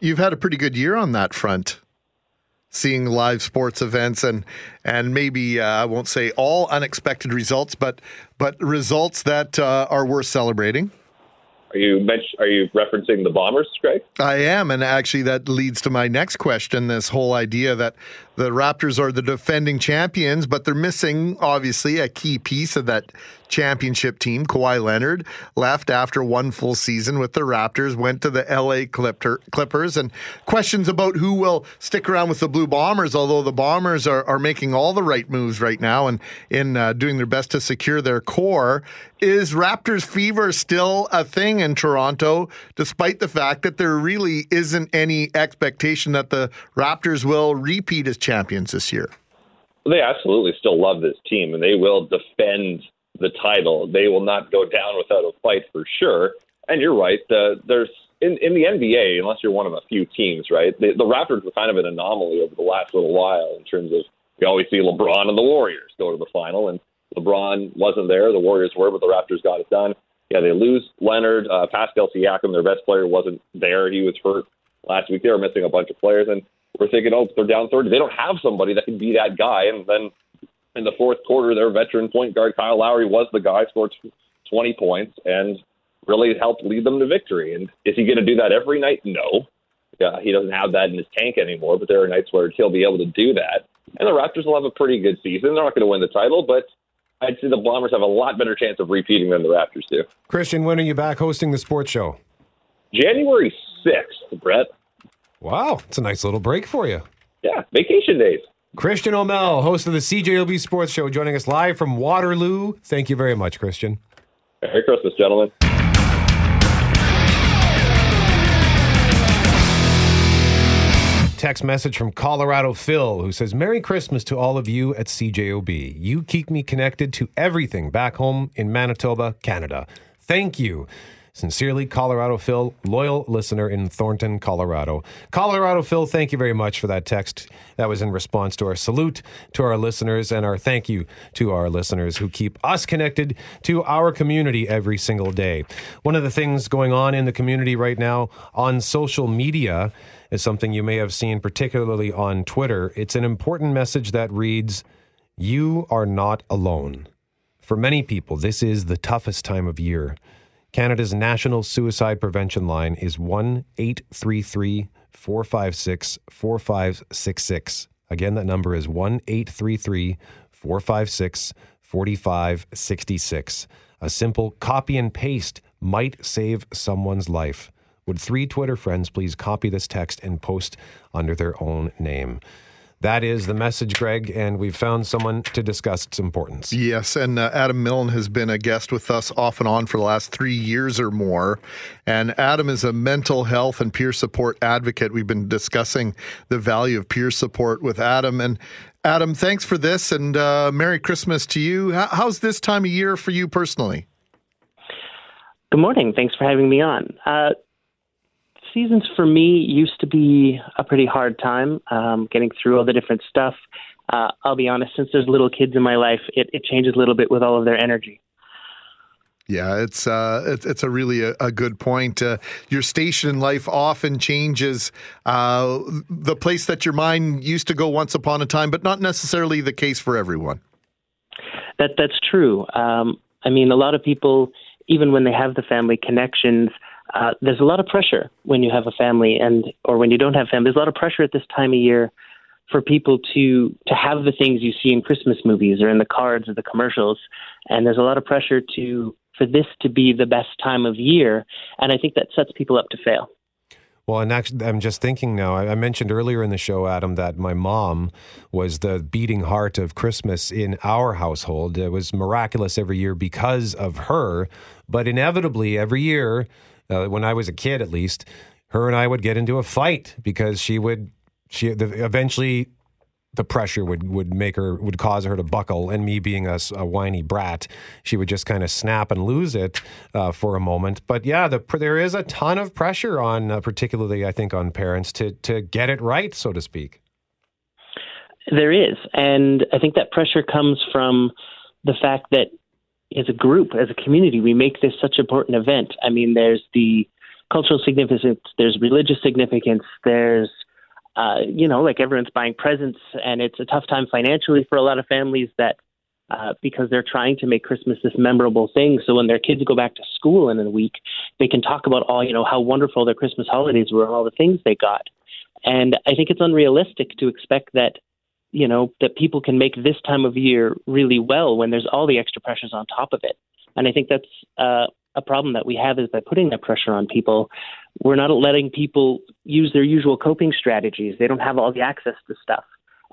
You've had a pretty good year on that front seeing live sports events and and maybe uh, I won't say all unexpected results, but but results that uh, are worth celebrating. Are you are you referencing the Bombers, Greg? I am, and actually that leads to my next question. This whole idea that the Raptors are the defending champions, but they're missing obviously a key piece of that championship team. Kawhi Leonard left after one full season with the Raptors, went to the LA Clippers, and questions about who will stick around with the Blue Bombers, although the Bombers are, are making all the right moves right now and in uh, doing their best to secure their core. Is Raptors fever still a thing in Toronto, despite the fact that there really isn't any expectation that the Raptors will repeat as champions this year? They absolutely still love this team, and they will defend the title. They will not go down without a fight for sure. And you're right. The, there's in, in the NBA, unless you're one of a few teams, right? The, the Raptors were kind of an anomaly over the last little while in terms of you always see LeBron and the Warriors go to the final, and LeBron wasn't there. The Warriors were, but the Raptors got it done. Yeah, they lose Leonard. Uh, Pascal Siakam, their best player, wasn't there. He was hurt last week. They were missing a bunch of players, and we're thinking, oh, they're down 30. They don't have somebody that can be that guy. And then in the fourth quarter, their veteran point guard, Kyle Lowry, was the guy, scored 20 points, and really helped lead them to victory. And is he going to do that every night? No. Yeah, he doesn't have that in his tank anymore, but there are nights where he'll be able to do that. And the Raptors will have a pretty good season. They're not going to win the title, but I'd say the Bombers have a lot better chance of repeating than the Raptors do. Christian, when are you back hosting the sports show? January 6th, Brett. Wow, it's a nice little break for you. Yeah, vacation days. Christian Aumell, host of the CJOB Sports Show, joining us live from Waterloo. Thank you very much, Christian. Merry Christmas, gentlemen. Text message from Colorado Phil, who says, Merry Christmas to all of you at CJOB. You keep me connected to everything back home in Manitoba, Canada. Thank you. Sincerely, Colorado Phil, loyal listener in Thornton, Colorado. Colorado Phil, thank you very much for that text. That was in response to our salute to our listeners and our thank you to our listeners who keep us connected to our community every single day. One of the things going on in the community right now on social media is something you may have seen, particularly on Twitter. It's an important message that reads, You are not alone. For many people, this is the toughest time of year. Canada's national suicide prevention line is 1 833 456 4566. Again, that number is 1 833 456 4566. A simple copy and paste might save someone's life. Would three Twitter friends please copy this text and post under their own name? That is the message, Greg, and we've found someone to discuss its importance. Yes, and uh, Adam Milne has been a guest with us off and on for the last three years or more. And Adam is a mental health and peer support advocate. We've been discussing the value of peer support with Adam. And Adam, thanks for this, and uh, Merry Christmas to you. How's this time of year for you personally? Good morning. Thanks for having me on. Uh, seasons for me used to be a pretty hard time um, getting through all the different stuff. Uh, I'll be honest, since there's little kids in my life, it, it changes a little bit with all of their energy. Yeah, it's uh, it's, it's a really a, a good point. Uh, your station in life often changes uh, the place that your mind used to go once upon a time, but not necessarily the case for everyone. That that's true. Um, I mean, a lot of people, even when they have the family connections, uh, there's a lot of pressure when you have a family and or when you don't have family. There's a lot of pressure at this time of year for people to to have the things you see in Christmas movies or in the cards or the commercials, and there's a lot of pressure to for this to be the best time of year, and I think that sets people up to fail. Well, and actually, I'm just thinking now. I mentioned earlier in the show, Adam, that my mom was the beating heart of Christmas in our household. It was miraculous every year because of her, but inevitably, every year, uh, when I was a kid, at least, her and I would get into a fight because she would she the, eventually the pressure would would make her would cause her to buckle. And me being a, a whiny brat she would just kind of snap and lose it uh, for a moment. But yeah the, there is a ton of pressure on uh, particularly i think on parents to to get it right so to speak. There is. And i think that pressure comes from the fact that as a group, as a community, we make this such an important event. I mean, there's the cultural significance, there's religious significance, there's uh, you know, like everyone's buying presents, and it's a tough time financially for a lot of families that uh, because they're trying to make Christmas this memorable thing. So when their kids go back to school in a week, they can talk about all you know how wonderful their Christmas holidays were and all the things they got. And I think it's unrealistic to expect that you know, that people can make this time of year really well when there's all the extra pressures on top of it. And I think that's uh, a problem that we have is by putting that pressure on people, we're not letting people use their usual coping strategies. They don't have all the access to stuff.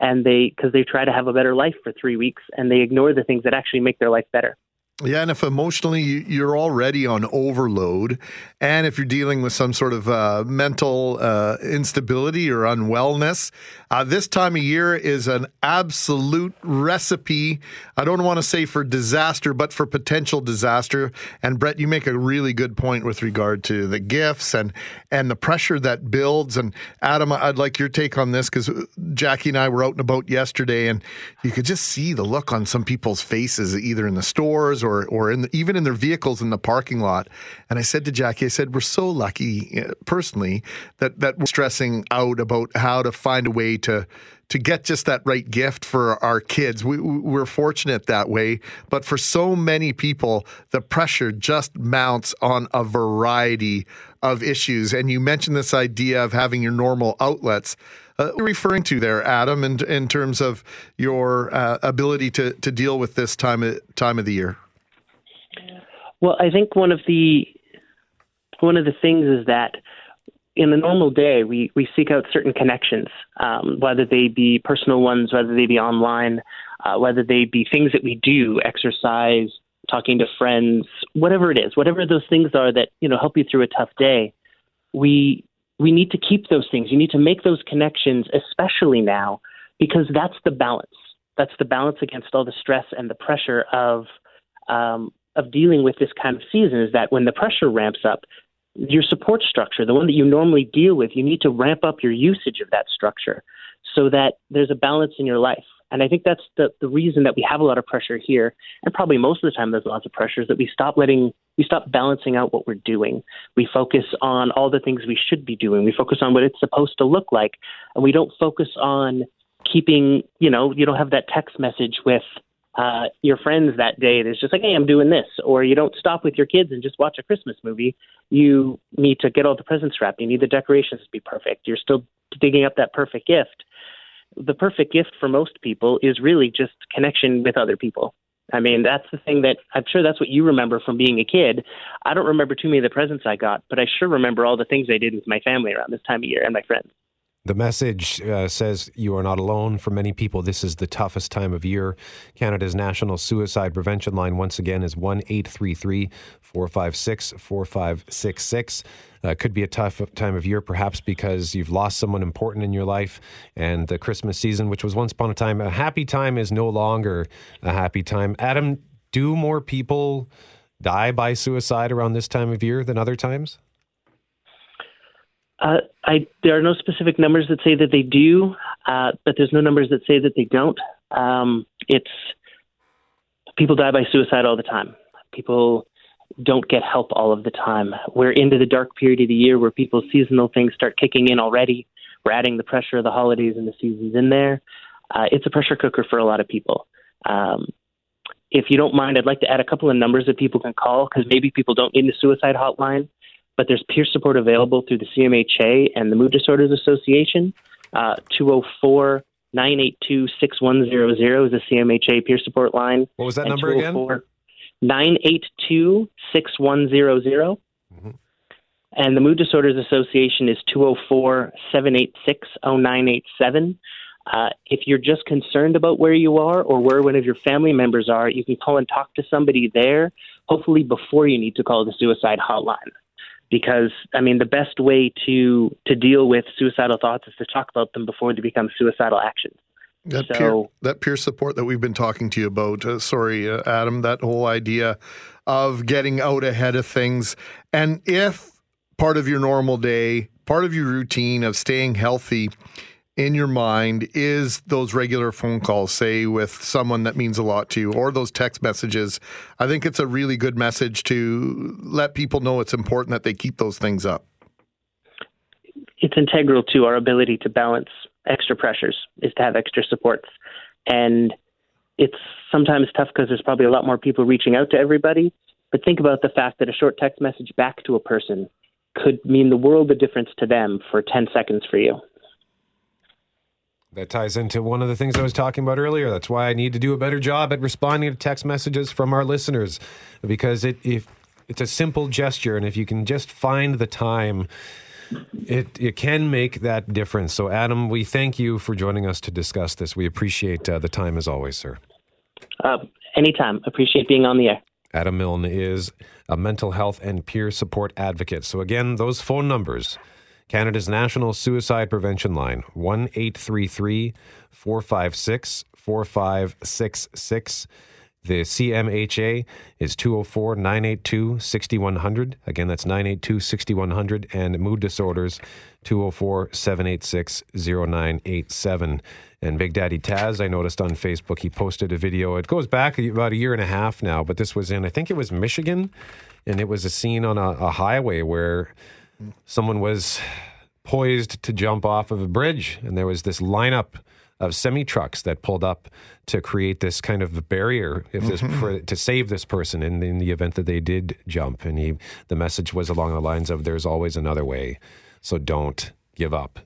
And they, because they try to have a better life for three weeks and they ignore the things that actually make their life better. Yeah, and if emotionally you're already on overload, and if you're dealing with some sort of uh, mental uh, instability or unwellness, uh, this time of year is an absolute recipe. I don't want to say for disaster, but for potential disaster. And Brett, you make a really good point with regard to the gifts and and the pressure that builds. And Adam, I'd like your take on this because Jackie and I were out and about yesterday, and you could just see the look on some people's faces, either in the stores or or in the, even in their vehicles in the parking lot. And I said to Jackie, I said, we're so lucky uh, personally that that we're stressing out about how to find a way to to get just that right gift for our kids. We, we're fortunate that way. But for so many people, the pressure just mounts on a variety of issues. And you mentioned this idea of having your normal outlets. Uh, referring to there, Adam, in, in terms of your uh, ability to, to deal with this time of, time of the year? Well, I think one of the one of the things is that in a normal day, we, we seek out certain connections, um, whether they be personal ones, whether they be online, uh, whether they be things that we do, exercise, talking to friends, whatever it is, whatever those things are that you know help you through a tough day. We we need to keep those things. You need to make those connections, especially now, because that's the balance. That's the balance against all the stress and the pressure of um, of dealing with this kind of season. Is that when the pressure ramps up, your support structure, the one that you normally deal with, you need to ramp up your usage of that structure so that there's a balance in your life. And I think that's the, the reason that we have a lot of pressure here, and probably most of the time there's lots of pressure, is that we stop letting, we stop balancing out what we're doing. We focus on all the things we should be doing. We focus on what it's supposed to look like, and we don't focus on keeping, you know, you don't have that text message with uh, your friends that day that's just like, hey, I'm doing this. Or you don't stop with your kids and just watch a Christmas movie. You need to get all the presents wrapped. You need the decorations to be perfect. You're still digging up that perfect gift. The perfect gift for most people is really just connection with other people. I mean, that's the thing that I'm sure that's what you remember from being a kid. I don't remember too many of the presents I got, but I sure remember all the things I did with my family around this time of year and my friends. The message uh, says you are not alone. For many people, this is the toughest time of year. Canada's National Suicide Prevention Line, once again, is 1 833 456 4566. Uh, could be a tough time of year, perhaps because you've lost someone important in your life, and the Christmas season, which was once upon a time a happy time, is no longer a happy time. Adam, do more people die by suicide around this time of year than other times? Uh, I there are no specific numbers that say that they do, uh, but there's no numbers that say that they don't. Um, it's people die by suicide all the time. People don't get help all of the time. We're into the dark period of the year where people's seasonal things start kicking in already. We're adding the pressure of the holidays and the seasons in there. Uh, it's a pressure cooker for a lot of people. Um, if you don't mind, I'd like to add a couple of numbers that people can call because maybe people don't need a suicide hotline but there's peer support available through the CMHA and the Mood Disorders Association. Uh, 204 982 6100 is the CMHA peer support line. What was that number again? 982 6100. Mm-hmm. And the Mood Disorders Association is 204 786 0987. Uh, if you're just concerned about where you are or where one of your family members are, you can call and talk to somebody there, hopefully before you need to call the suicide hotline because I mean the best way to to deal with suicidal thoughts is to talk about them before they become suicidal actions. That so, peer that peer support that we've been talking to you about, uh, sorry, uh, Adam, that whole idea of getting out ahead of things, and if part of your normal day, part of your routine of staying healthy in your mind is those regular phone calls, say with someone that means a lot to you, or those text messages. I think it's a really good message to let people know it's important that they keep those things up. It's integral to our ability to balance extra pressures, is to have extra supports. And it's sometimes tough because there's probably a lot more people reaching out to everybody. But think about the fact that a short text message back to a person could mean the world of difference to them for 10 seconds for you. That ties into one of the things I was talking about earlier. That's why I need to do a better job at responding to text messages from our listeners because it if it's a simple gesture and if you can just find the time it it can make that difference. So Adam, we thank you for joining us to discuss this. We appreciate uh, the time as always, sir. Uh, anytime. Appreciate being on the air. Adam Milne is a mental health and peer support advocate. So, again, those phone numbers Canada's National Suicide Prevention Line, 1 833 456 4566. The CMHA is 204 982 6100. Again, that's 982 6100. And mood disorders, 204 786 0987. And Big Daddy Taz, I noticed on Facebook, he posted a video. It goes back about a year and a half now, but this was in, I think it was Michigan. And it was a scene on a, a highway where someone was poised to jump off of a bridge. And there was this lineup of semi trucks that pulled up to create this kind of barrier if this mm-hmm. for, to save this person in, in the event that they did jump. And he, the message was along the lines of "There's always another way, so don't give up."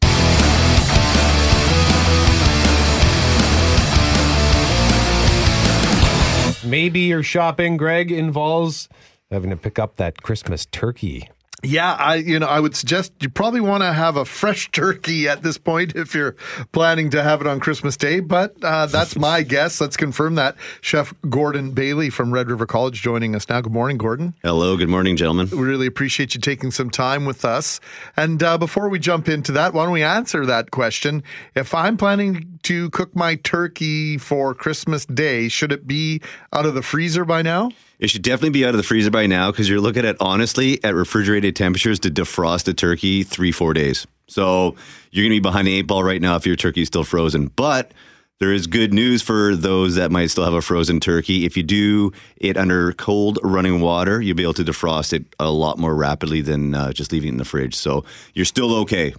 Maybe your shopping, Greg, involves having to pick up that Christmas turkey. Yeah, I you know I would suggest you probably want to have a fresh turkey at this point if you're planning to have it on Christmas Day. But uh, that's my guess. Let's confirm that. Chef Gordon Bailey from Red River College joining us now. Good morning, Gordon. Hello, good morning, gentlemen. We really appreciate you taking some time with us. And uh, before we jump into that, why don't we answer that question? If I'm planning to cook my turkey for Christmas Day, should it be out of the freezer by now? It should definitely be out of the freezer by now because you're looking at honestly at refrigerated temperatures to defrost a turkey three, four days. So you're going to be behind the eight ball right now if your turkey is still frozen. But there is good news for those that might still have a frozen turkey. If you do it under cold running water, you'll be able to defrost it a lot more rapidly than uh, just leaving it in the fridge. So you're still okay.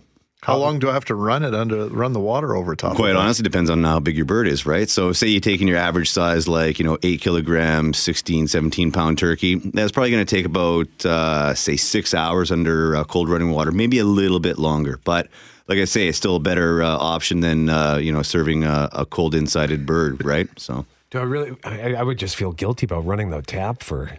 How long do I have to run it under run the water over top? Quite of it? honestly, depends on how big your bird is, right? So, say you're taking your average size, like, you know, 8 kilogram, 16, 17 pound turkey. That's probably going to take about, uh, say, six hours under uh, cold running water, maybe a little bit longer. But like I say, it's still a better uh, option than, uh, you know, serving a, a cold insided bird, right? So, Do I really? I, I would just feel guilty about running the tap for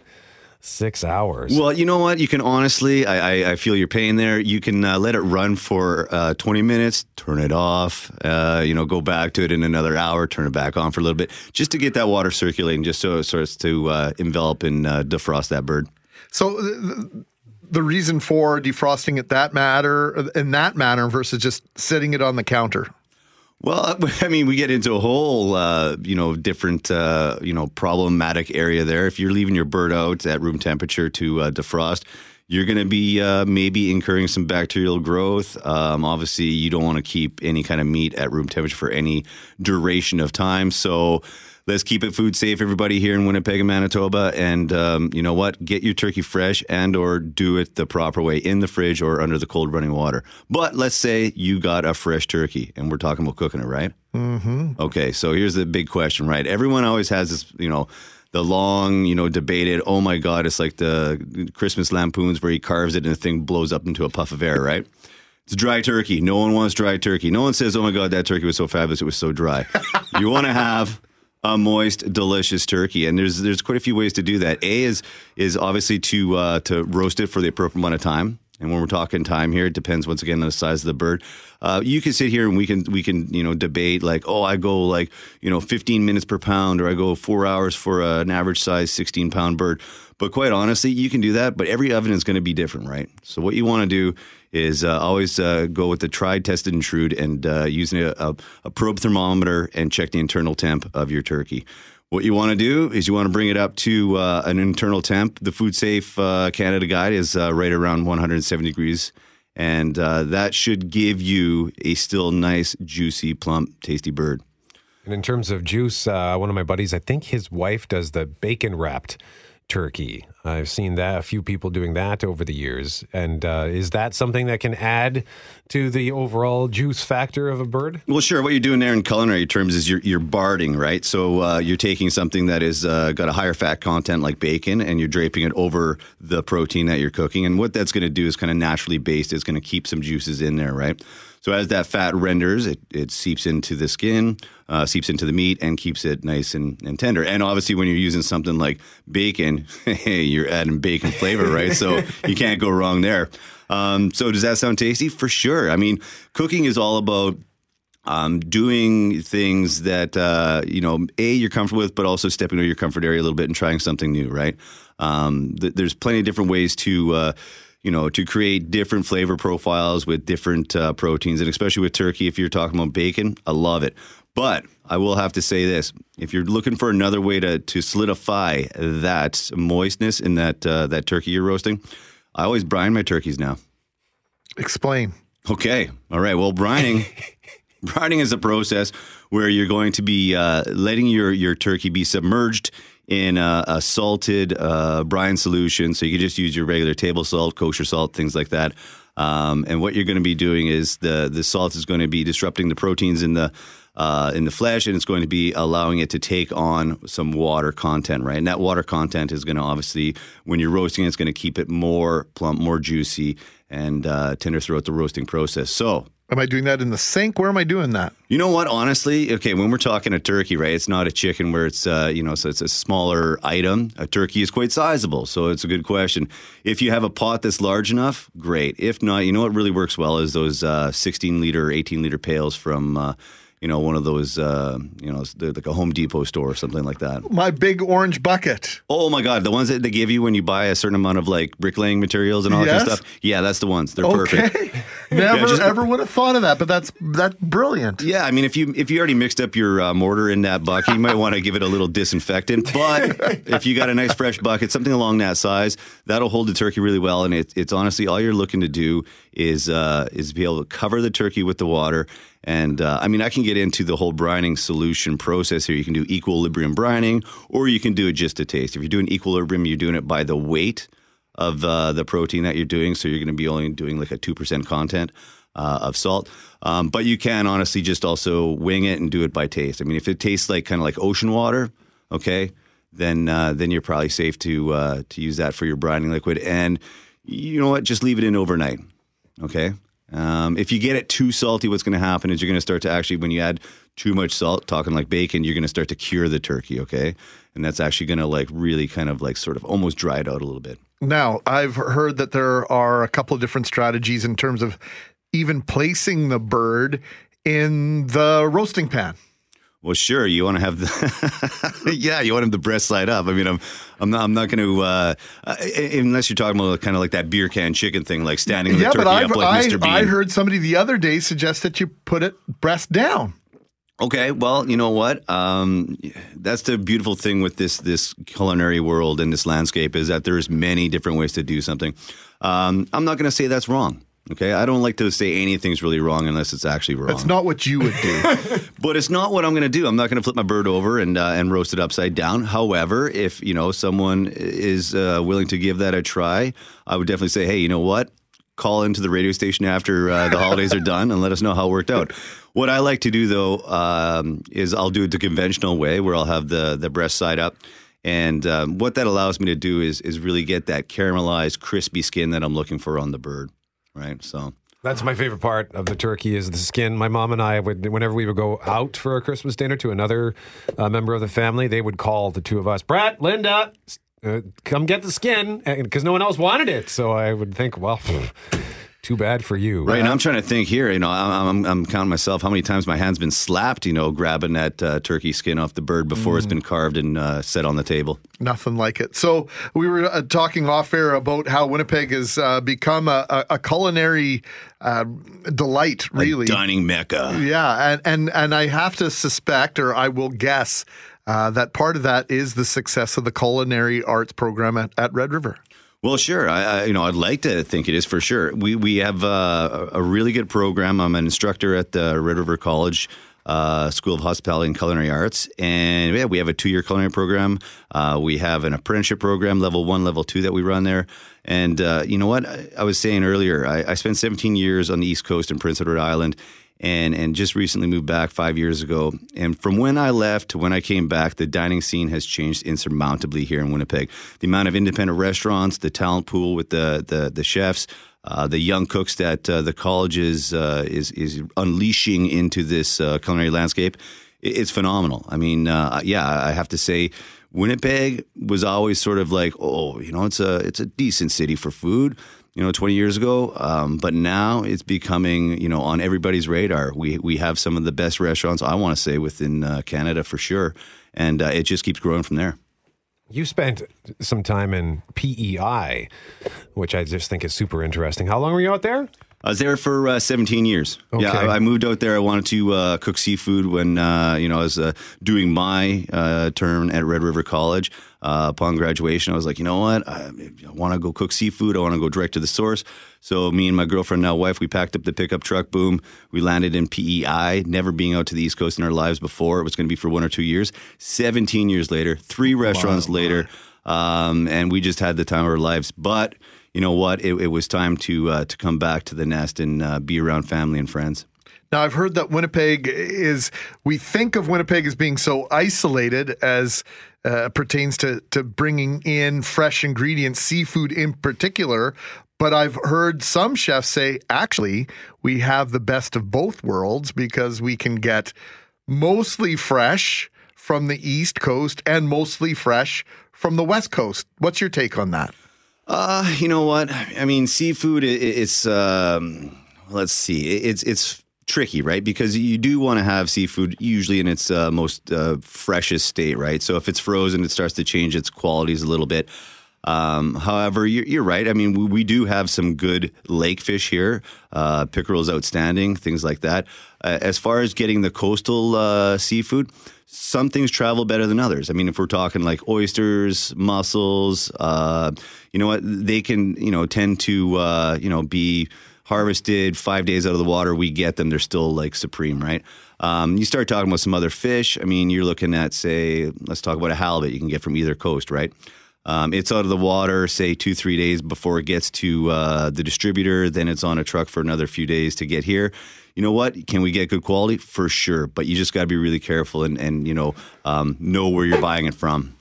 six hours. Well, you know what? You can honestly, I, I, I feel your pain there. You can uh, let it run for uh, 20 minutes, turn it off, uh, you know, go back to it in another hour, turn it back on for a little bit, just to get that water circulating, just so it starts to uh, envelop and uh, defrost that bird. So the, the reason for defrosting it that matter in that manner versus just sitting it on the counter. Well, I mean, we get into a whole, uh, you know, different, uh, you know, problematic area there. If you're leaving your bird out at room temperature to uh, defrost, you're going to be uh, maybe incurring some bacterial growth. Um, obviously, you don't want to keep any kind of meat at room temperature for any duration of time. So let's keep it food safe, everybody here in Winnipeg and Manitoba. And um, you know what? Get your turkey fresh and or do it the proper way in the fridge or under the cold running water. But let's say you got a fresh turkey, and we're talking about cooking it, right? Mm-hmm. Okay, so here's the big question, right? Everyone always has this, you know the long, you know, debated, oh my God, it's like the Christmas lampoons where he carves it and the thing blows up into a puff of air, right? It's dry turkey. No one wants dry turkey. No one says, oh my God, that turkey was so fabulous, it was so dry. you want to have a moist, delicious turkey, and there's there's quite a few ways to do that. A is is obviously to uh, to roast it for the appropriate amount of time. And when we're talking time here, it depends once again on the size of the bird. Uh, you can sit here and we can we can you know debate like, oh, I go like you know 15 minutes per pound, or I go four hours for an average size 16 pound bird. But quite honestly, you can do that. But every oven is going to be different, right? So what you want to do is uh, always uh, go with the tried, tested, and true, and uh, using a, a, a probe thermometer and check the internal temp of your turkey. What you want to do is you want to bring it up to uh, an internal temp. The Food Safe uh, Canada guide is uh, right around 170 degrees, and uh, that should give you a still nice, juicy, plump, tasty bird. And in terms of juice, uh, one of my buddies, I think his wife does the bacon wrapped turkey. I've seen that a few people doing that over the years. And uh, is that something that can add to the overall juice factor of a bird? Well, sure. What you're doing there in culinary terms is you're, you're barding, right? So uh, you're taking something that is uh, got a higher fat content like bacon, and you're draping it over the protein that you're cooking. And what that's going to do is kind of naturally based. It's going to keep some juices in there, right? So as that fat renders, it, it seeps into the skin, uh, seeps into the meat, and keeps it nice and, and tender. And obviously, when you're using something like bacon, hey, you're adding bacon flavor, right? So you can't go wrong there. Um, so does that sound tasty? For sure. I mean, cooking is all about um, doing things that uh, you know a you're comfortable with, but also stepping out of your comfort area a little bit and trying something new. Right? Um, th- there's plenty of different ways to. Uh, you know, to create different flavor profiles with different uh, proteins, and especially with turkey, if you're talking about bacon, I love it. But I will have to say this: if you're looking for another way to to solidify that moistness in that uh, that turkey you're roasting, I always brine my turkeys now. Explain. Okay. All right. Well, brining, brining is a process where you're going to be uh, letting your your turkey be submerged in a, a salted uh, brine solution. So you can just use your regular table salt, kosher salt, things like that. Um, and what you're going to be doing is the the salt is going to be disrupting the proteins in the uh, in the flesh, and it's going to be allowing it to take on some water content, right? And that water content is going to obviously, when you're roasting, it, it's going to keep it more plump, more juicy, and uh, tender throughout the roasting process. So Am I doing that in the sink? Where am I doing that? you know what? Honestly, okay, when we're talking a turkey, right? It's not a chicken where it's uh, you know, so it's a smaller item. A turkey is quite sizable, so it's a good question. If you have a pot that's large enough, great. If not, you know what really works well is those uh, 16 liter, 18 liter pails from. Uh, you know, one of those, uh, you know, like a Home Depot store or something like that. My big orange bucket. Oh my God, the ones that they give you when you buy a certain amount of like bricklaying materials and all that kind of stuff. Yeah, that's the ones. They're perfect. Okay. Never just- ever would have thought of that, but that's that's brilliant. Yeah, I mean, if you if you already mixed up your uh, mortar in that bucket, you might want to give it a little disinfectant. But if you got a nice fresh bucket, something along that size, that'll hold the turkey really well. And it, it's honestly all you're looking to do is uh, is be able to cover the turkey with the water. And uh, I mean, I can get into the whole brining solution process here. You can do equilibrium brining, or you can do it just to taste. If you're doing equilibrium, you're doing it by the weight of uh, the protein that you're doing. So you're going to be only doing like a 2% content uh, of salt. Um, but you can honestly just also wing it and do it by taste. I mean, if it tastes like kind of like ocean water, okay, then uh, then you're probably safe to uh, to use that for your brining liquid. And you know what? Just leave it in overnight, okay? Um, if you get it too salty, what's going to happen is you're going to start to actually, when you add too much salt, talking like bacon, you're going to start to cure the turkey, okay? And that's actually going to like really kind of like sort of almost dry it out a little bit. Now, I've heard that there are a couple of different strategies in terms of even placing the bird in the roasting pan. Well, sure. You want to have the yeah. You want him the breast side up. I mean, I'm I'm not I'm not going to uh, unless you're talking about kind of like that beer can chicken thing, like standing the yeah, turkey but I've, up like I, Mr. Bean. I heard somebody the other day suggest that you put it breast down. Okay, well, you know what? Um, that's the beautiful thing with this this culinary world and this landscape is that there's many different ways to do something. Um, I'm not going to say that's wrong. Okay, I don't like to say anything's really wrong unless it's actually wrong. That's not what you would do. But it's not what I'm going to do. I'm not going to flip my bird over and uh, and roast it upside down. However, if you know someone is uh, willing to give that a try, I would definitely say, hey, you know what? Call into the radio station after uh, the holidays are done and let us know how it worked out. What I like to do though um, is I'll do it the conventional way, where I'll have the the breast side up. And um, what that allows me to do is is really get that caramelized, crispy skin that I'm looking for on the bird, right? So That's my favorite part of the turkey is the skin. My mom and I would, whenever we would go out for a Christmas dinner to another uh, member of the family, they would call the two of us, Brett, Linda, uh, come get the skin, because no one else wanted it. So I would think, well, too bad for you. Right, and I'm trying to think here. You know, I'm, I'm, I'm counting myself how many times my hand's been slapped. You know, grabbing that uh, turkey skin off the bird before it's been carved and uh, set on the table. Nothing like it. So we were uh, talking off air about how Winnipeg has uh, become a, a, a culinary uh, delight, really. A dining mecca. Yeah, and, and and I have to suspect, or I will guess, uh, that part of that is the success of the culinary arts program at, at Red River. Well, sure. I, I, you know, I'd like to think it is for sure. We we have uh, a really good program. I'm an instructor at the Red River College uh, School of Hospitality and Culinary Arts, and yeah, we have a two year culinary program. Uh, we have an apprenticeship program, level one, level two, that we run there. And uh, you know what? I, I was saying earlier, I, I spent 17 years on the East Coast in Prince Edward Island and and just recently moved back five years ago. And from when I left to when I came back, the dining scene has changed insurmountably here in Winnipeg. The amount of independent restaurants, the talent pool with the the, the chefs. uh, the young cooks that uh, the college is, uh, is is unleashing into this uh, culinary landscape, it's phenomenal. I mean, uh, yeah, I have to say, Winnipeg was always sort of like, oh, you know, it's a it's a decent city for food. You know, 20 years ago, um, but now it's becoming, you know, on everybody's radar. We we have some of the best restaurants, I want to say, within uh, Canada for sure, and uh, it just keeps growing from there. You spent some time in PEI, which I just think is super interesting. How long were you out there? I was there for uh, 17 years. Yeah, I, I moved out there. I wanted to uh, cook seafood when uh, you know I was uh, doing my uh, term at Red River College. Uh, upon graduation, I was like, you know what? I, I want to go cook seafood. I want to go direct to the source. So me and my girlfriend, now wife, we packed up the pickup truck. Boom, we landed in PEI. Never being out to the East Coast in our lives before. It was going to be for one or two years. 17 years later, three restaurants later, um, and we just had the time of our lives. But you know what? It, it was time to uh, to come back to the nest and uh, be around family and friends. Now, I've heard that Winnipeg is, we think of Winnipeg as being so isolated as uh, pertains to, to bringing in fresh ingredients, seafood in particular. But I've heard some chefs say, actually, we have the best of both worlds because we can get mostly fresh from the East Coast and mostly fresh from the West Coast. What's your take on that? Uh, you know what? I mean, seafood. It's um, let's see. It- It's it's tricky, right? Because you do want to have seafood usually in its uh, most uh, freshest state, right? So if it's frozen, it starts to change its qualities a little bit. Um, however, you're, you're right. I mean, we, we do have some good lake fish here. Uh, pickerel's outstanding, things like that. Uh, as far as getting the coastal uh, seafood, some things travel better than others. I mean, if we're talking like oysters, mussels, uh, you know what, they can, you know, tend to, uh, you know, be harvested five days out of the water. We get them; they're still like supreme, right? Um, you start talking about some other fish. I mean, you're looking at, say, let's talk about a halibut you can get from either coast, right? Um, it's out of the water, say two, three days before it gets to uh, the distributor. Then it's on a truck for another few days to get here. You know what? Can we get good quality? For sure. But you just got to be really careful and, and you know, um, know where you're buying it from.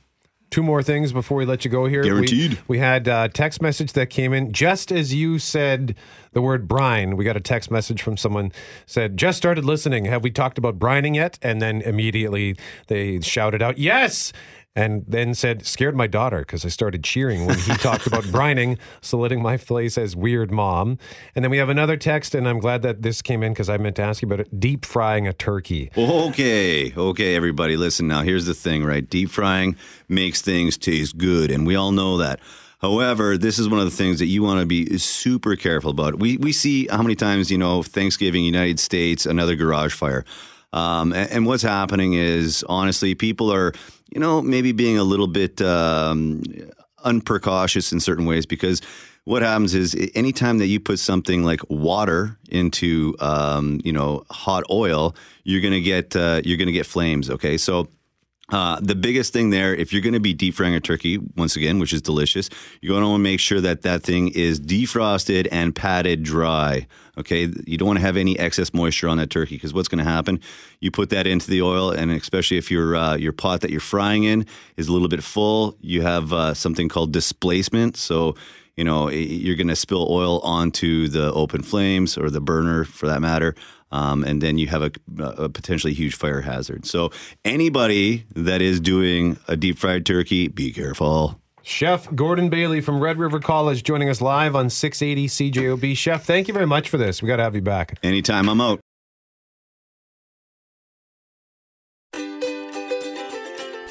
Two more things before we let you go here. We- Guaranteed. We, had a text message that came in just as you said the word brine. We got a text message from someone said, "Just started listening. Have we talked about brining yet?" And then immediately they shouted out, "Yes!" And then said, "Scared my daughter because I started cheering when he talked about brining, saluting my place as weird mom." And then we have another text, and I'm glad that this came in because I meant to ask you about it. Deep frying a turkey. Okay, okay, everybody, listen now. Here's the thing, right? Deep frying makes things taste good, and we all know that. However, this is one of the things that you want to be super careful about. We we see how many times you know Thanksgiving, United States, another garage fire, um, and, and what's happening is honestly, people are you know maybe being a little bit um, unprecautious in certain ways because what happens is anytime that you put something like water into um, you know hot oil, you're gonna get uh, you're gonna get flames. Okay, so. Uh, the biggest thing there, if you're going to be deep frying a turkey, once again, which is delicious, you're going to want to make sure that that thing is defrosted and patted dry. Okay, you don't want to have any excess moisture on that turkey because what's going to happen? You put that into the oil, and especially if your uh, your pot that you're frying in is a little bit full, you have uh, something called displacement. So you know you're going to spill oil onto the open flames or the burner for that matter. Um, and then you have a, a potentially huge fire hazard. So anybody that is doing a deep fried turkey, be careful. Chef Gordon Bailey from Red River College joining us live on 680 CJOB. Chef, thank you very much for this. We got to have you back. Anytime I'm out.